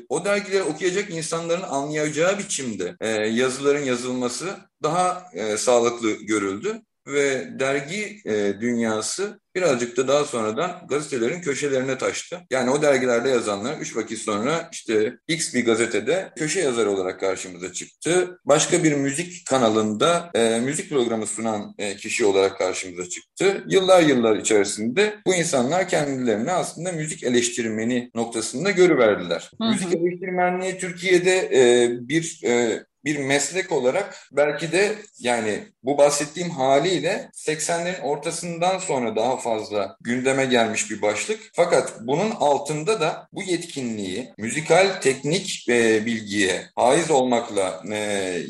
S1: o dergileri okuyacak insanların anlayacağı biçimde e, yazıların yazılması daha e, sağlıklı görüldü ve dergi e, dünyası birazcık da daha sonradan gazetelerin köşelerine taştı. Yani o dergilerde yazanlar üç vakit sonra işte X bir gazetede köşe yazarı olarak karşımıza çıktı. Başka bir müzik kanalında e, müzik programı sunan e, kişi olarak karşımıza çıktı. Yıllar yıllar içerisinde bu insanlar kendilerini aslında müzik eleştirmeni noktasında görüverdiler. Hı hı. Müzik eleştirmenliği Türkiye'de e, bir e, bir meslek olarak belki de yani bu bahsettiğim haliyle 80'lerin ortasından sonra daha fazla gündeme gelmiş bir başlık. Fakat bunun altında da bu yetkinliği müzikal teknik e, bilgiye haiz olmakla e,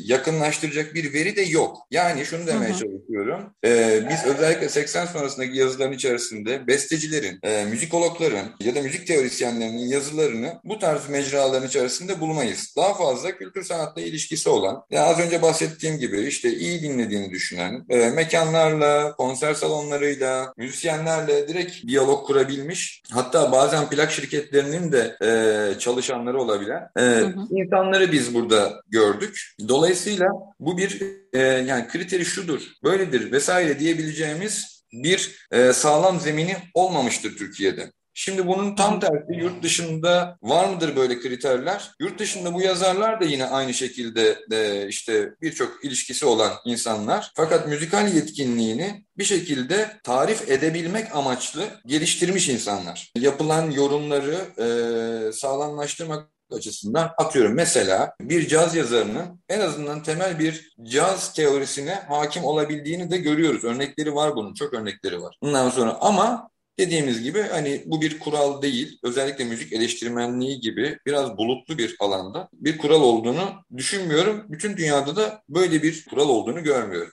S1: yakınlaştıracak bir veri de yok. Yani şunu demeye hı hı. çalışıyorum. E, biz özellikle 80 sonrasındaki yazıların içerisinde bestecilerin, e, müzikologların ya da müzik teorisyenlerinin yazılarını bu tarz mecraların içerisinde bulmayız. Daha fazla kültür sanatla ilişkisi olan, ya az önce bahsettiğim gibi işte iyi dinlediğini düşünen, e, mekanlarla, konser salonlarıyla, müzisyenlerle direkt diyalog kurabilmiş. Hatta bazen plak şirketlerinin de e, çalışanları olabilen e, hı hı. insanları biz burada gördük. Dolayısıyla bu bir e, yani kriteri şudur, böyledir vesaire diyebileceğimiz bir e, sağlam zemini olmamıştır Türkiye'de. Şimdi bunun tam tersi yurt dışında var mıdır böyle kriterler? Yurt dışında bu yazarlar da yine aynı şekilde de işte birçok ilişkisi olan insanlar. Fakat müzikal yetkinliğini bir şekilde tarif edebilmek amaçlı geliştirmiş insanlar. Yapılan yorumları e, sağlamlaştırmak açısından atıyorum. Mesela bir caz yazarının en azından temel bir caz teorisine hakim olabildiğini de görüyoruz. Örnekleri var bunun, çok örnekleri var. Bundan sonra ama Dediğimiz gibi hani bu bir kural değil. Özellikle müzik eleştirmenliği gibi biraz bulutlu bir alanda bir kural olduğunu düşünmüyorum. Bütün dünyada da böyle bir kural olduğunu görmüyorum.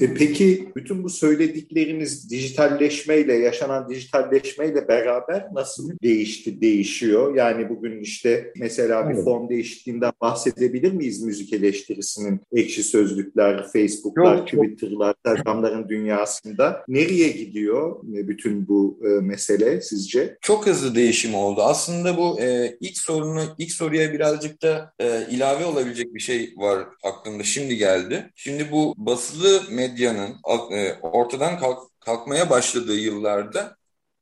S3: E peki bütün bu söyledikleriniz dijitalleşmeyle, yaşanan dijitalleşmeyle beraber nasıl değişti, değişiyor? Yani bugün işte mesela bir form değişikliğinden bahsedebilir miyiz müzik eleştirisinin ekşi sözlükler, Facebook'lar, Twitter'lar, Telegram'ların dünyasında? Nereye gidiyor bütün bu e, mesele sizce?
S1: Çok hızlı değişim oldu. Aslında bu e, ilk sorunu ilk soruya birazcık da e, ilave olabilecek bir şey var aklımda şimdi geldi. Şimdi bu basılı medyanın e, ortadan kalk, kalkmaya başladığı yıllarda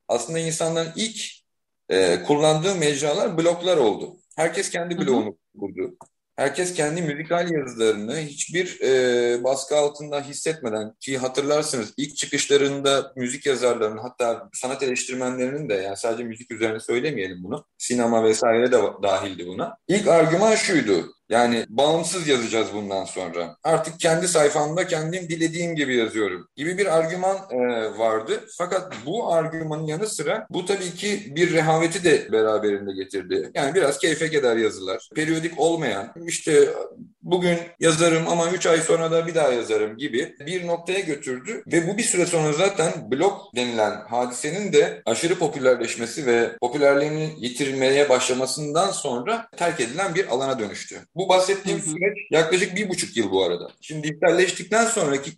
S1: aslında insanların ilk e, kullandığı mecralar bloklar oldu. Herkes kendi bloğunu kurdu. Herkes kendi müzikal yazılarını hiçbir e, baskı altında hissetmeden ki hatırlarsınız ilk çıkışlarında müzik yazarlarının hatta sanat eleştirmenlerinin de yani sadece müzik üzerine söylemeyelim bunu sinema vesaire de dahildi buna. İlk argüman şuydu yani bağımsız yazacağız bundan sonra. Artık kendi sayfamda kendim dilediğim gibi yazıyorum gibi bir argüman e, vardı. Fakat bu argümanın yanı sıra bu tabii ki bir rehaveti de beraberinde getirdi. Yani biraz keyfe keder yazılar. Periyodik olmayan işte bugün yazarım ama 3 ay sonra da bir daha yazarım gibi bir noktaya götürdü ve bu bir süre sonra zaten blog denilen hadisenin de aşırı popülerleşmesi ve popülerliğini yitirmeye başlamasından sonra terk edilen bir alana dönüştü. Bu bahsettiğim süreç yaklaşık bir buçuk yıl bu arada. Şimdi dijitalleştikten sonraki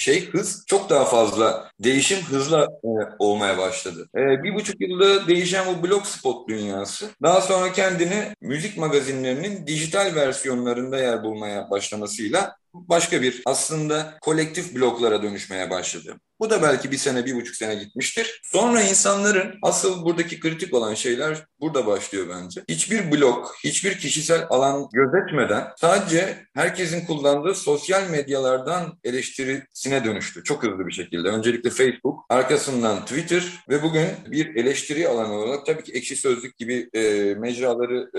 S1: şey hız çok daha fazla değişim hızla e, olmaya başladı. E, bir buçuk yılda değişen bu blogspot dünyası daha sonra kendini müzik magazinlerinin dijital versiyonlarında yer bulmaya başlamasıyla başka bir aslında kolektif bloklara dönüşmeye başladı. Bu da belki bir sene, bir buçuk sene gitmiştir. Sonra insanların asıl buradaki kritik olan şeyler burada başlıyor bence. Hiçbir blok, hiçbir kişisel alan gözetmeden sadece herkesin kullandığı sosyal medyalardan eleştirisine dönüştü. Çok hızlı bir şekilde. Öncelikle Facebook, arkasından Twitter ve bugün bir eleştiri alanı olarak tabii ki ekşi sözlük gibi e, mecraları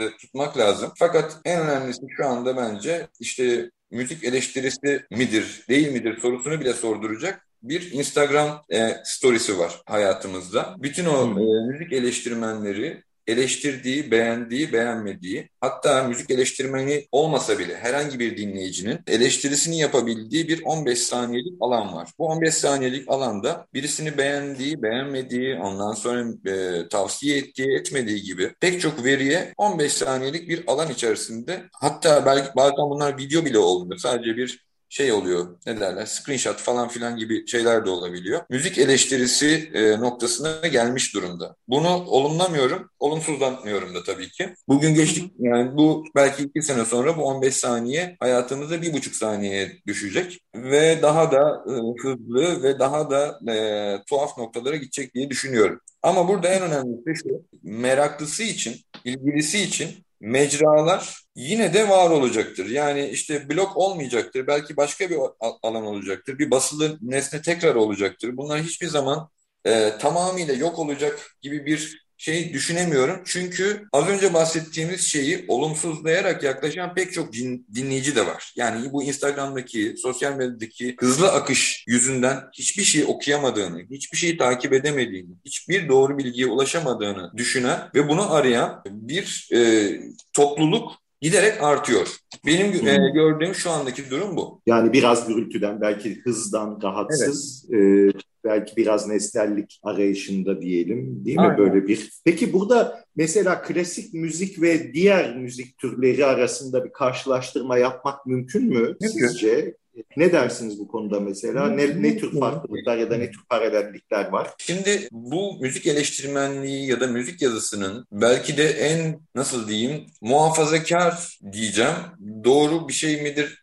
S1: e, tutmak lazım. Fakat en önemlisi şu anda bence işte müzik eleştirisi midir, değil midir sorusunu bile sorduracak bir Instagram e, storiesi var hayatımızda. Bütün o e, müzik eleştirmenleri eleştirdiği, beğendiği, beğenmediği, hatta müzik eleştirmeni olmasa bile herhangi bir dinleyicinin eleştirisini yapabildiği bir 15 saniyelik alan var. Bu 15 saniyelik alanda birisini beğendiği, beğenmediği, ondan sonra e, tavsiye ettiği, etmediği gibi pek çok veriye 15 saniyelik bir alan içerisinde hatta belki bazen bunlar video bile olmuyor. Sadece bir şey oluyor ne derler screenshot falan filan gibi şeyler de olabiliyor. Müzik eleştirisi e, noktasına gelmiş durumda. Bunu olumlamıyorum, olumsuzlanmıyorum da tabii ki. Bugün geçtik yani bu belki iki sene sonra bu 15 saniye hayatımızda bir buçuk saniyeye düşecek ve daha da e, hızlı ve daha da e, tuhaf noktalara gidecek diye düşünüyorum. Ama burada en önemlisi şu, meraklısı için, ilgilisi için mecralar yine de var olacaktır. Yani işte blok olmayacaktır. Belki başka bir alan olacaktır. Bir basılı nesne tekrar olacaktır. Bunlar hiçbir zaman e, tamamıyla yok olacak gibi bir şey düşünemiyorum. Çünkü az önce bahsettiğimiz şeyi olumsuzlayarak yaklaşan pek çok din, dinleyici de var. Yani bu Instagram'daki, sosyal medyadaki hızlı akış yüzünden hiçbir şey okuyamadığını, hiçbir şeyi takip edemediğini, hiçbir doğru bilgiye ulaşamadığını düşünen ve bunu arayan bir e, topluluk giderek artıyor. Benim e, gördüğüm şu andaki durum bu.
S3: Yani biraz gürültüden, belki hızdan rahatsız, evet. e, belki biraz nesnellik arayışında diyelim değil mi Aynen. böyle bir? Peki burada mesela klasik müzik ve diğer müzik türleri arasında bir karşılaştırma yapmak mümkün mü mümkün. sizce? Ne dersiniz bu konuda mesela? Ne, ne tür farklılıklar ya da ne tür paralellikler var?
S1: Şimdi bu müzik eleştirmenliği ya da müzik yazısının belki de en nasıl diyeyim muhafazakar diyeceğim. Doğru bir şey midir?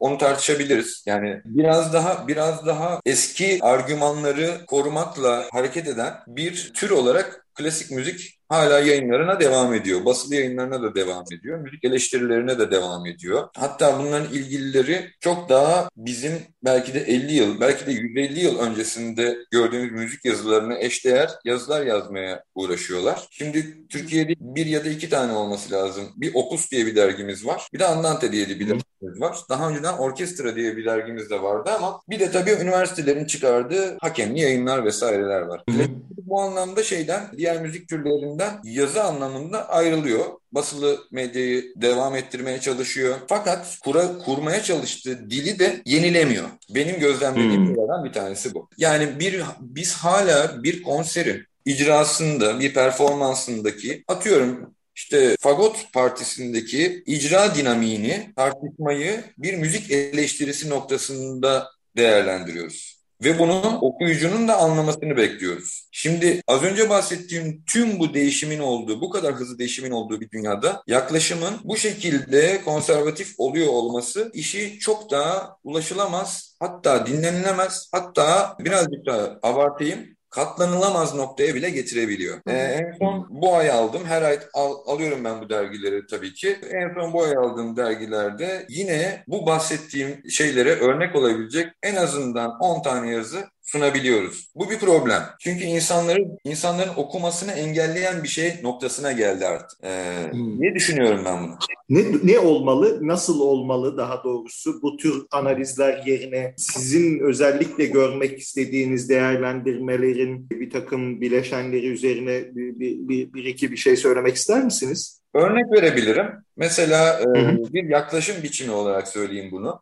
S1: Onu tartışabiliriz. Yani biraz daha biraz daha eski argümanları korumakla hareket eden bir tür olarak klasik müzik hala yayınlarına devam ediyor. Basılı yayınlarına da devam ediyor. Müzik eleştirilerine de devam ediyor. Hatta bunların ilgilileri çok daha bizim belki de 50 yıl, belki de 150 yıl öncesinde gördüğümüz müzik yazılarına eşdeğer yazılar yazmaya uğraşıyorlar. Şimdi Türkiye'de bir ya da iki tane olması lazım. Bir Opus diye bir dergimiz var. Bir de Andante diye bir dergimiz var. Daha önceden Orkestra diye bir dergimiz de vardı ama bir de tabii üniversitelerin çıkardığı hakemli yayınlar vesaireler var. Bu anlamda şeyden diğer müzik türlerinin üzerinden yazı anlamında ayrılıyor. Basılı medyayı devam ettirmeye çalışıyor. Fakat kura, kurmaya çalıştığı dili de yenilemiyor. Benim gözlemlediğim hmm. bir tanesi bu. Yani bir biz hala bir konserin icrasında, bir performansındaki atıyorum işte Fagot Partisi'ndeki icra dinamiğini, tartışmayı bir müzik eleştirisi noktasında değerlendiriyoruz. Ve bunu okuyucunun da anlamasını bekliyoruz. Şimdi az önce bahsettiğim tüm bu değişimin olduğu, bu kadar hızlı değişimin olduğu bir dünyada yaklaşımın bu şekilde konservatif oluyor olması işi çok daha ulaşılamaz, hatta dinlenilemez, hatta birazcık daha abartayım, katlanılamaz noktaya bile getirebiliyor. Ee, en son bu ay aldım. Her ay al, alıyorum ben bu dergileri tabii ki. En son bu ay aldığım dergilerde yine bu bahsettiğim şeylere örnek olabilecek en azından 10 tane yazı sunabiliyoruz. Bu bir problem. Çünkü insanların insanların okumasını engelleyen bir şey noktasına geldi artık. Ee, hmm. Ne düşünüyorum ben bunu?
S5: Ne, ne olmalı, nasıl olmalı daha doğrusu bu tür analizler yerine sizin özellikle görmek istediğiniz değerlendirmelerin bir takım bileşenleri üzerine bir, bir, bir, bir iki bir şey söylemek ister misiniz?
S1: Örnek verebilirim. Mesela. E, bir yaklaşım biçimi olarak söyleyeyim bunu.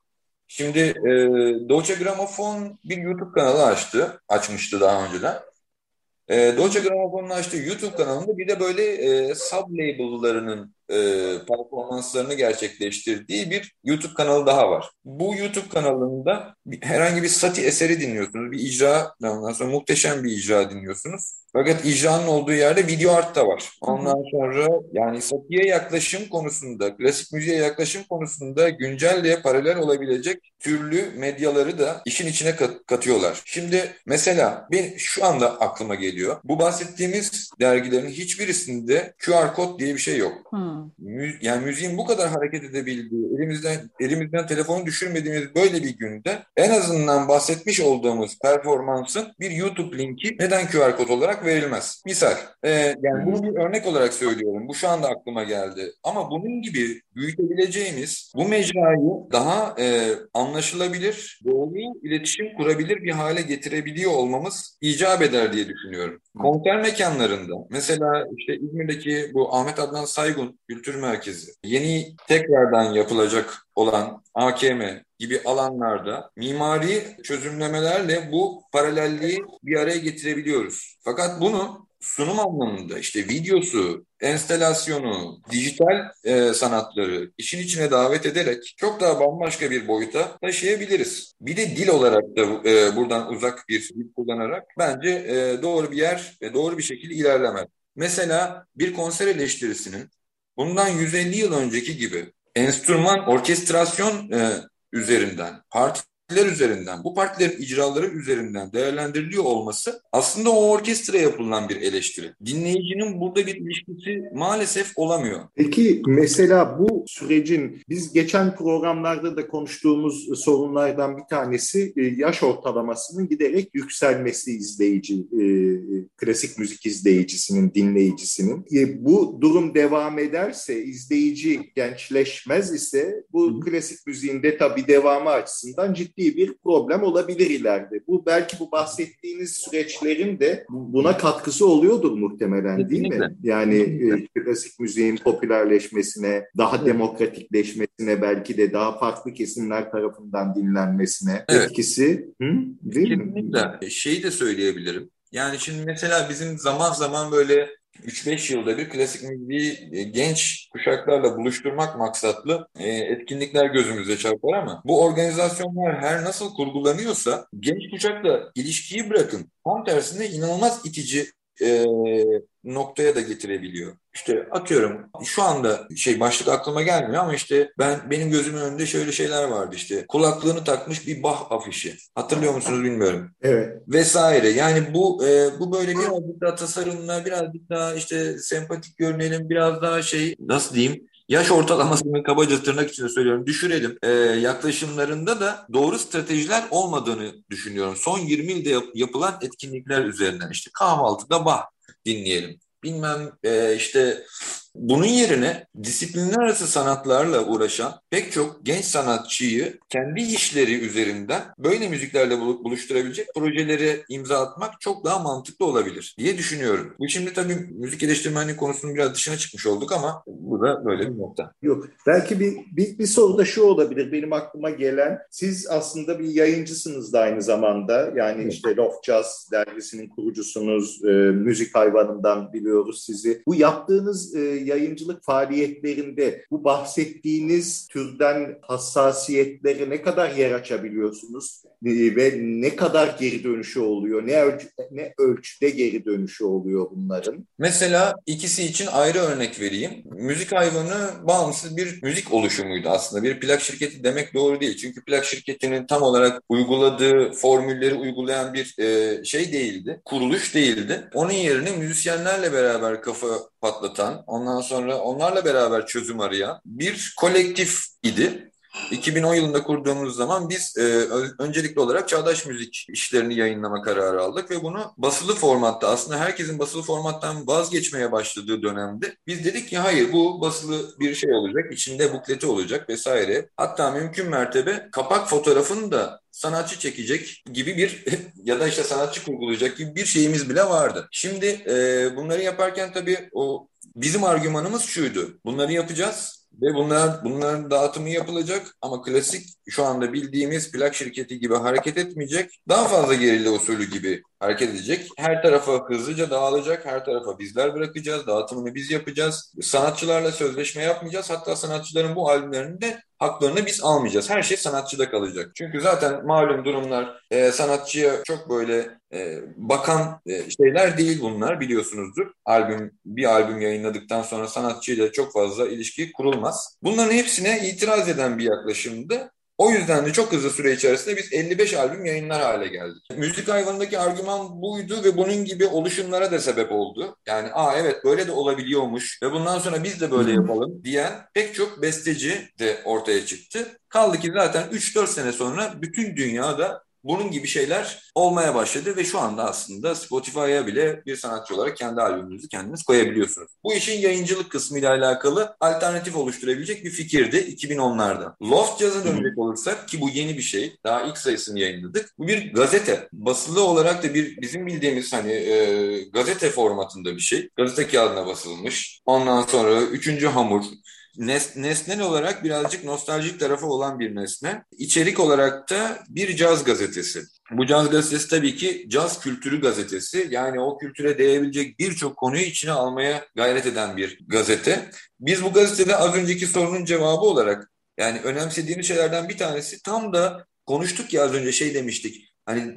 S1: Şimdi e, Deutsche Grammophon bir YouTube kanalı açtı. Açmıştı daha önceden. E, Deutsche Grammophon'un açtığı YouTube kanalında bir de böyle e, sub-label'larının e, performanslarını gerçekleştirdiği bir YouTube kanalı daha var. Bu YouTube kanalında herhangi bir sati eseri dinliyorsunuz. Bir icra, ondan sonra muhteşem bir icra dinliyorsunuz. Fakat icranın olduğu yerde video art da var. Ondan sonra yani satiye yaklaşım konusunda, klasik müziğe yaklaşım konusunda güncelle paralel olabilecek türlü medyaları da işin içine kat, katıyorlar. Şimdi mesela ben şu anda aklıma geliyor. Bu bahsettiğimiz dergilerin hiçbirisinde QR kod diye bir şey yok. Hmm. Mü, yani müziğin bu kadar hareket edebildiği, elimizden elimizden telefonu düşürmediğimiz böyle bir günde en azından bahsetmiş olduğumuz performansın bir YouTube linki neden QR kod olarak verilmez? Misal, e, yani bunu bir örnek olarak söylüyorum. Bu şu anda aklıma geldi. Ama bunun gibi büyütebileceğimiz bu mecrayı daha e, anlaşılabilir, doğru iletişim kurabilir bir hale getirebiliyor olmamız icap eder diye düşünüyorum. Konser mekanlarında mesela işte İzmir'deki bu Ahmet Adnan Saygun Kültür Merkezi yeni tekrardan yapılacak olan AKM gibi alanlarda mimari çözümlemelerle bu paralelliği bir araya getirebiliyoruz. Fakat bunu sunum anlamında işte videosu, enstelasyonu, dijital e, sanatları işin içine davet ederek çok daha bambaşka bir boyuta taşıyabiliriz. Bir de dil olarak da e, buradan uzak bir dil kullanarak bence e, doğru bir yer ve doğru bir şekilde ilerlemek. Mesela bir konser eleştirisinin bundan 150 yıl önceki gibi enstrüman, orkestrasyon e, üzerinden, parti partiler üzerinden, bu partilerin icraları üzerinden değerlendiriliyor olması aslında o orkestra yapılan bir eleştiri. Dinleyicinin burada bir ilişkisi maalesef olamıyor.
S5: Peki mesela bu sürecin biz geçen programlarda da konuştuğumuz sorunlardan bir tanesi e, yaş ortalamasının giderek yükselmesi izleyici, e, klasik müzik izleyicisinin, dinleyicisinin. E, bu durum devam ederse, izleyici gençleşmez ise bu klasik müziğin de tabii devamı açısından ciddi ciddi bir problem olabilir ileride. Bu belki bu bahsettiğiniz süreçlerin de buna katkısı oluyordur muhtemelen değil mi? Yani e, klasik müziğin popülerleşmesine, daha evet. demokratikleşmesine, belki de daha farklı kesimler tarafından dinlenmesine evet. etkisi hı? değil
S1: Kesinlikle. mi? Şeyi de söyleyebilirim. Yani şimdi mesela bizim zaman zaman böyle 3-5 yılda bir klasik müziği e, genç kuşaklarla buluşturmak maksatlı e, etkinlikler gözümüze çarpar ama bu organizasyonlar her nasıl kurgulanıyorsa genç kuşakla ilişkiyi bırakın. Tam tersine inanılmaz itici e, noktaya da getirebiliyor. İşte atıyorum şu anda şey başlık aklıma gelmiyor ama işte ben benim gözümün önünde şöyle şeyler vardı işte kulaklığını takmış bir Bach afişi. Hatırlıyor musunuz bilmiyorum.
S5: Evet.
S1: Vesaire. Yani bu e, bu böyle birazcık daha tasarımla birazcık daha işte sempatik görünelim biraz daha şey nasıl diyeyim yaş ortalamasını kabaca tırnak içinde söylüyorum düşürelim ee, yaklaşımlarında da doğru stratejiler olmadığını düşünüyorum. Son 20 yılda yap- yapılan etkinlikler üzerinden işte kahvaltıda bah dinleyelim. Bilmem e, işte bunun yerine disiplinler arası sanatlarla uğraşan pek çok genç sanatçıyı kendi işleri üzerinden böyle müziklerle buluşturabilecek projeleri imza atmak çok daha mantıklı olabilir diye düşünüyorum. Bu şimdi tabii müzik eleştirmenliği konusunun biraz dışına çıkmış olduk ama bu da böyle bir nokta.
S5: Yok. Belki bir, bir, bir soru da şu olabilir benim aklıma gelen. Siz aslında bir yayıncısınız da aynı zamanda. Yani işte Love Jazz dergisinin kurucusunuz. E, müzik hayvanından biliyoruz sizi. Bu yaptığınız e, yayıncılık faaliyetlerinde bu bahsettiğiniz türden hassasiyetlere ne kadar yer açabiliyorsunuz ee, ve ne kadar geri dönüşü oluyor? Ne, ölç ne ölçüde geri dönüşü oluyor bunların?
S1: Mesela ikisi için ayrı örnek vereyim. Müzik hayvanı bağımsız bir müzik oluşumuydu aslında. Bir plak şirketi demek doğru değil. Çünkü plak şirketinin tam olarak uyguladığı formülleri uygulayan bir e, şey değildi. Kuruluş değildi. Onun yerine müzisyenlerle beraber kafa patlatan, ondan sonra onlarla beraber çözüm arayan bir kolektif idi. 2010 yılında kurduğumuz zaman biz e, öncelikli olarak çağdaş müzik işlerini yayınlama kararı aldık ve bunu basılı formatta aslında herkesin basılı formattan vazgeçmeye başladığı dönemde biz dedik ki hayır bu basılı bir şey olacak, içinde bukleti olacak vesaire. Hatta mümkün mertebe kapak fotoğrafını da sanatçı çekecek gibi bir ya da işte sanatçı kurgulayacak gibi bir şeyimiz bile vardı. Şimdi e, bunları yaparken tabii o bizim argümanımız şuydu. Bunları yapacağız ve bunlar bunların dağıtımı yapılacak ama klasik şu anda bildiğimiz plak şirketi gibi hareket etmeyecek. Daha fazla gerilla usulü gibi hareket edecek. Her tarafa hızlıca dağılacak. Her tarafa bizler bırakacağız. Dağıtımını biz yapacağız. Sanatçılarla sözleşme yapmayacağız. Hatta sanatçıların bu albümlerini de haklarını biz almayacağız. Her şey sanatçıda kalacak. Çünkü zaten malum durumlar e, sanatçıya çok böyle e, bakan e, şeyler değil bunlar biliyorsunuzdur. Albüm bir albüm yayınladıktan sonra sanatçıyla çok fazla ilişki kurulmaz. Bunların hepsine itiraz eden bir yaklaşımdı. O yüzden de çok hızlı süre içerisinde biz 55 albüm yayınlar hale geldik. Müzik hayvanındaki argüman buydu ve bunun gibi oluşumlara da sebep oldu. Yani aa evet böyle de olabiliyormuş ve bundan sonra biz de böyle yapalım diyen pek çok besteci de ortaya çıktı. Kaldı ki zaten 3-4 sene sonra bütün dünyada bunun gibi şeyler olmaya başladı ve şu anda aslında Spotify'a bile bir sanatçı olarak kendi albümünüzü kendiniz koyabiliyorsunuz. Bu işin yayıncılık kısmıyla alakalı alternatif oluşturabilecek bir fikirdi 2010'larda. Loft Jazz'a dönecek olursak ki bu yeni bir şey. Daha ilk sayısını yayınladık. Bu bir gazete. Basılı olarak da bir bizim bildiğimiz hani e, gazete formatında bir şey. Gazete kağıdına basılmış. Ondan sonra üçüncü hamur nes, nesnel olarak birazcık nostaljik tarafı olan bir nesne. İçerik olarak da bir caz gazetesi. Bu caz gazetesi tabii ki caz kültürü gazetesi. Yani o kültüre değebilecek birçok konuyu içine almaya gayret eden bir gazete. Biz bu gazetede az önceki sorunun cevabı olarak yani önemsediğimiz şeylerden bir tanesi tam da konuştuk ya az önce şey demiştik hani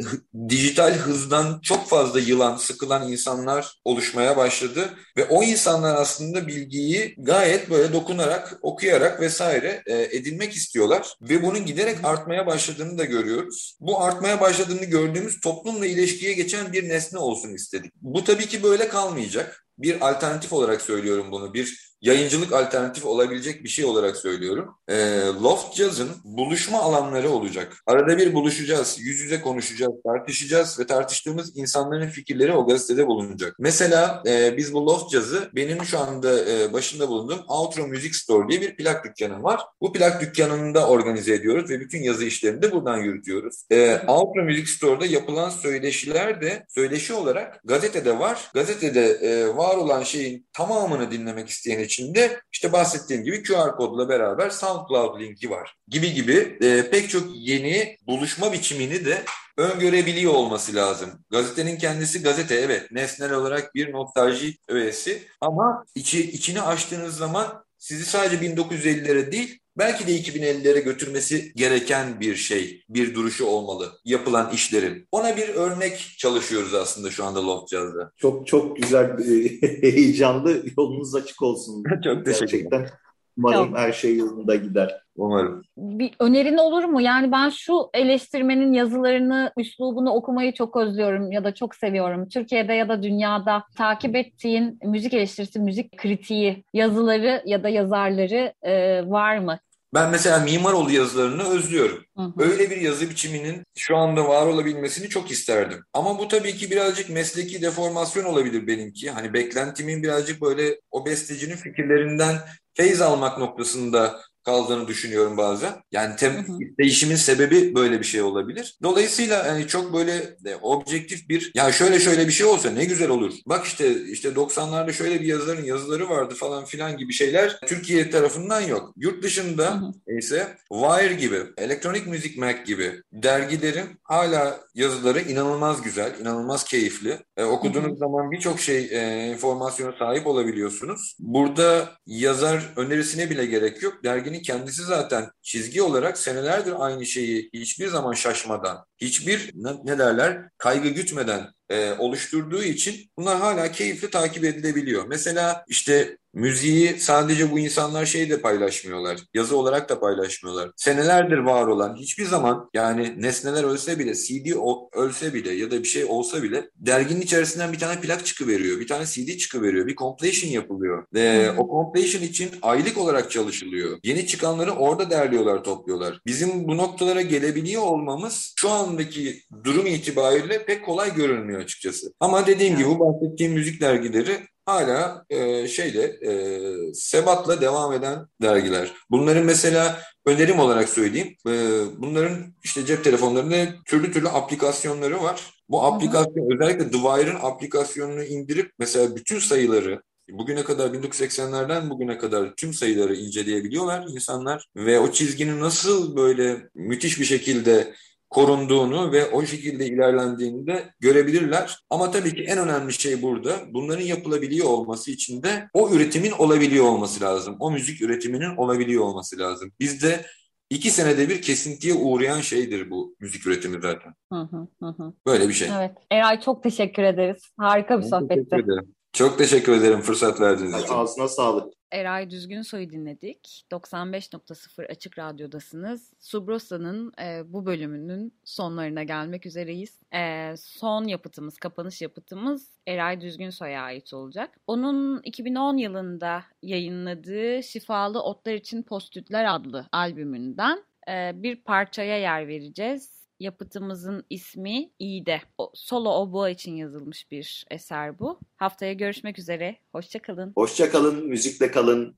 S1: dijital hızdan çok fazla yılan, sıkılan insanlar oluşmaya başladı ve o insanlar aslında bilgiyi gayet böyle dokunarak, okuyarak vesaire e, edinmek istiyorlar ve bunun giderek artmaya başladığını da görüyoruz. Bu artmaya başladığını gördüğümüz toplumla ilişkiye geçen bir nesne olsun istedik. Bu tabii ki böyle kalmayacak. Bir alternatif olarak söylüyorum bunu. Bir yayıncılık alternatif olabilecek bir şey olarak söylüyorum. E, Loft Jazz'ın buluşma alanları olacak. Arada bir buluşacağız, yüz yüze konuşacağız, tartışacağız ve tartıştığımız insanların fikirleri o gazetede bulunacak. Mesela e, biz bu Loft Jazz'ı benim şu anda e, başında bulunduğum Outro Music Store diye bir plak dükkanım var. Bu plak dükkanında organize ediyoruz ve bütün yazı işlerini de buradan yürütüyoruz. E, Outro Music Store'da yapılan söyleşiler de söyleşi olarak gazetede var. Gazetede e, var olan şeyin tamamını dinlemek isteyen içinde işte bahsettiğim gibi QR kodla beraber SoundCloud linki var gibi gibi e, pek çok yeni buluşma biçimini de öngörebiliyor olması lazım. Gazetenin kendisi gazete evet nesnel olarak bir nostalji öğesi ama içi, içini açtığınız zaman sizi sadece 1950'lere değil belki de 2050'lere götürmesi gereken bir şey, bir duruşu olmalı yapılan işlerin. Ona bir örnek çalışıyoruz aslında şu anda Loft Jazz'da.
S3: Çok çok güzel, heyecanlı, yolunuz açık olsun.
S1: çok teşekkür ederim.
S3: Umarım her şey yolunda gider.
S1: Umarım.
S4: Bir önerin olur mu? Yani ben şu eleştirmenin yazılarını, üslubunu okumayı çok özlüyorum ya da çok seviyorum. Türkiye'de ya da dünyada takip ettiğin müzik eleştirisi, müzik kritiği yazıları ya da yazarları e, var mı?
S1: Ben mesela Mimaroğlu yazılarını özlüyorum. Hı hı. Öyle bir yazı biçiminin şu anda var olabilmesini çok isterdim. Ama bu tabii ki birazcık mesleki deformasyon olabilir benimki. Hani beklentimin birazcık böyle o bestecinin fikirlerinden feyz almak noktasında kaldığını düşünüyorum bazen. Yani tem, değişimin sebebi böyle bir şey olabilir. Dolayısıyla hani çok böyle e, objektif bir ya şöyle şöyle bir şey olsa ne güzel olur. Bak işte işte 90'larda şöyle bir yazarın yazıları vardı falan filan gibi şeyler Türkiye tarafından yok. Yurt dışında ise Wire gibi, Elektronik Müzik Mag gibi dergilerin hala yazıları inanılmaz güzel, inanılmaz keyifli. E, okuduğunuz zaman birçok şey e, informasyona sahip olabiliyorsunuz. Burada yazar önerisine bile gerek yok. Derginin kendisi zaten çizgi olarak senelerdir aynı şeyi hiçbir zaman şaşmadan hiçbir ne, derler kaygı gütmeden e, oluşturduğu için bunlar hala keyifli takip edilebiliyor. Mesela işte müziği sadece bu insanlar şey de paylaşmıyorlar. Yazı olarak da paylaşmıyorlar. Senelerdir var olan hiçbir zaman yani nesneler ölse bile, CD ölse bile ya da bir şey olsa bile derginin içerisinden bir tane plak çıkıveriyor. Bir tane CD çıkıveriyor. Bir compilation yapılıyor. Ve hmm. o compilation için aylık olarak çalışılıyor. Yeni çıkanları orada derliyorlar, topluyorlar. Bizim bu noktalara gelebiliyor olmamız şu andaki durum itibariyle pek kolay görünmüyor açıkçası. Ama dediğim gibi bu bahsettiğim müzik dergileri hala e, şeyle e, sebatla devam eden dergiler. Bunların mesela önerim olarak söyleyeyim. E, bunların işte cep telefonlarında türlü türlü aplikasyonları var. Bu aplikasyon özellikle The Wire'ın aplikasyonunu indirip mesela bütün sayıları Bugüne kadar 1980'lerden bugüne kadar tüm sayıları inceleyebiliyorlar insanlar ve o çizginin nasıl böyle müthiş bir şekilde korunduğunu ve o şekilde ilerlendiğini de görebilirler. Ama tabii ki en önemli şey burada bunların yapılabiliyor olması için de o üretimin olabiliyor olması lazım. O müzik üretiminin olabiliyor olması lazım. Bizde iki senede bir kesintiye uğrayan şeydir bu müzik üretimi zaten. Hı hı hı. Böyle bir şey.
S4: Evet. Eray çok teşekkür ederiz. Harika bir ben sohbetti. Teşekkür ederim.
S1: Çok teşekkür ederim fırsat verdiğiniz için.
S3: Ağzına sağlık.
S4: Eray Düzgünsoy'u dinledik. 95.0 Açık Radyo'dasınız. Subrosa'nın e, bu bölümünün sonlarına gelmek üzereyiz. E, son yapıtımız, kapanış yapıtımız Eray Düzgünsoy'a ait olacak. Onun 2010 yılında yayınladığı Şifalı Otlar İçin Postütler adlı albümünden e, bir parçaya yer vereceğiz. Yapıtımızın ismi İğde. O, solo oboa için yazılmış bir eser bu. Haftaya görüşmek üzere. Hoşçakalın.
S3: Hoşçakalın. Müzikle kalın.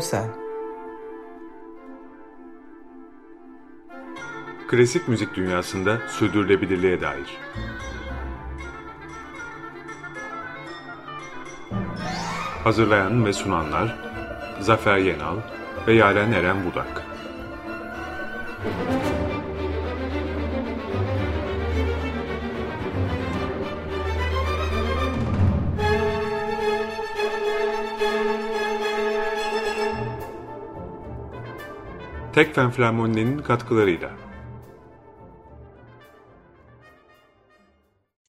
S2: Subrosa Klasik müzik dünyasında sürdürülebilirliğe dair. Hazırlayan ve sunanlar Zafer Yenal ve Yaren Eren Budak. Tekfen Flamonne'nin katkılarıyla.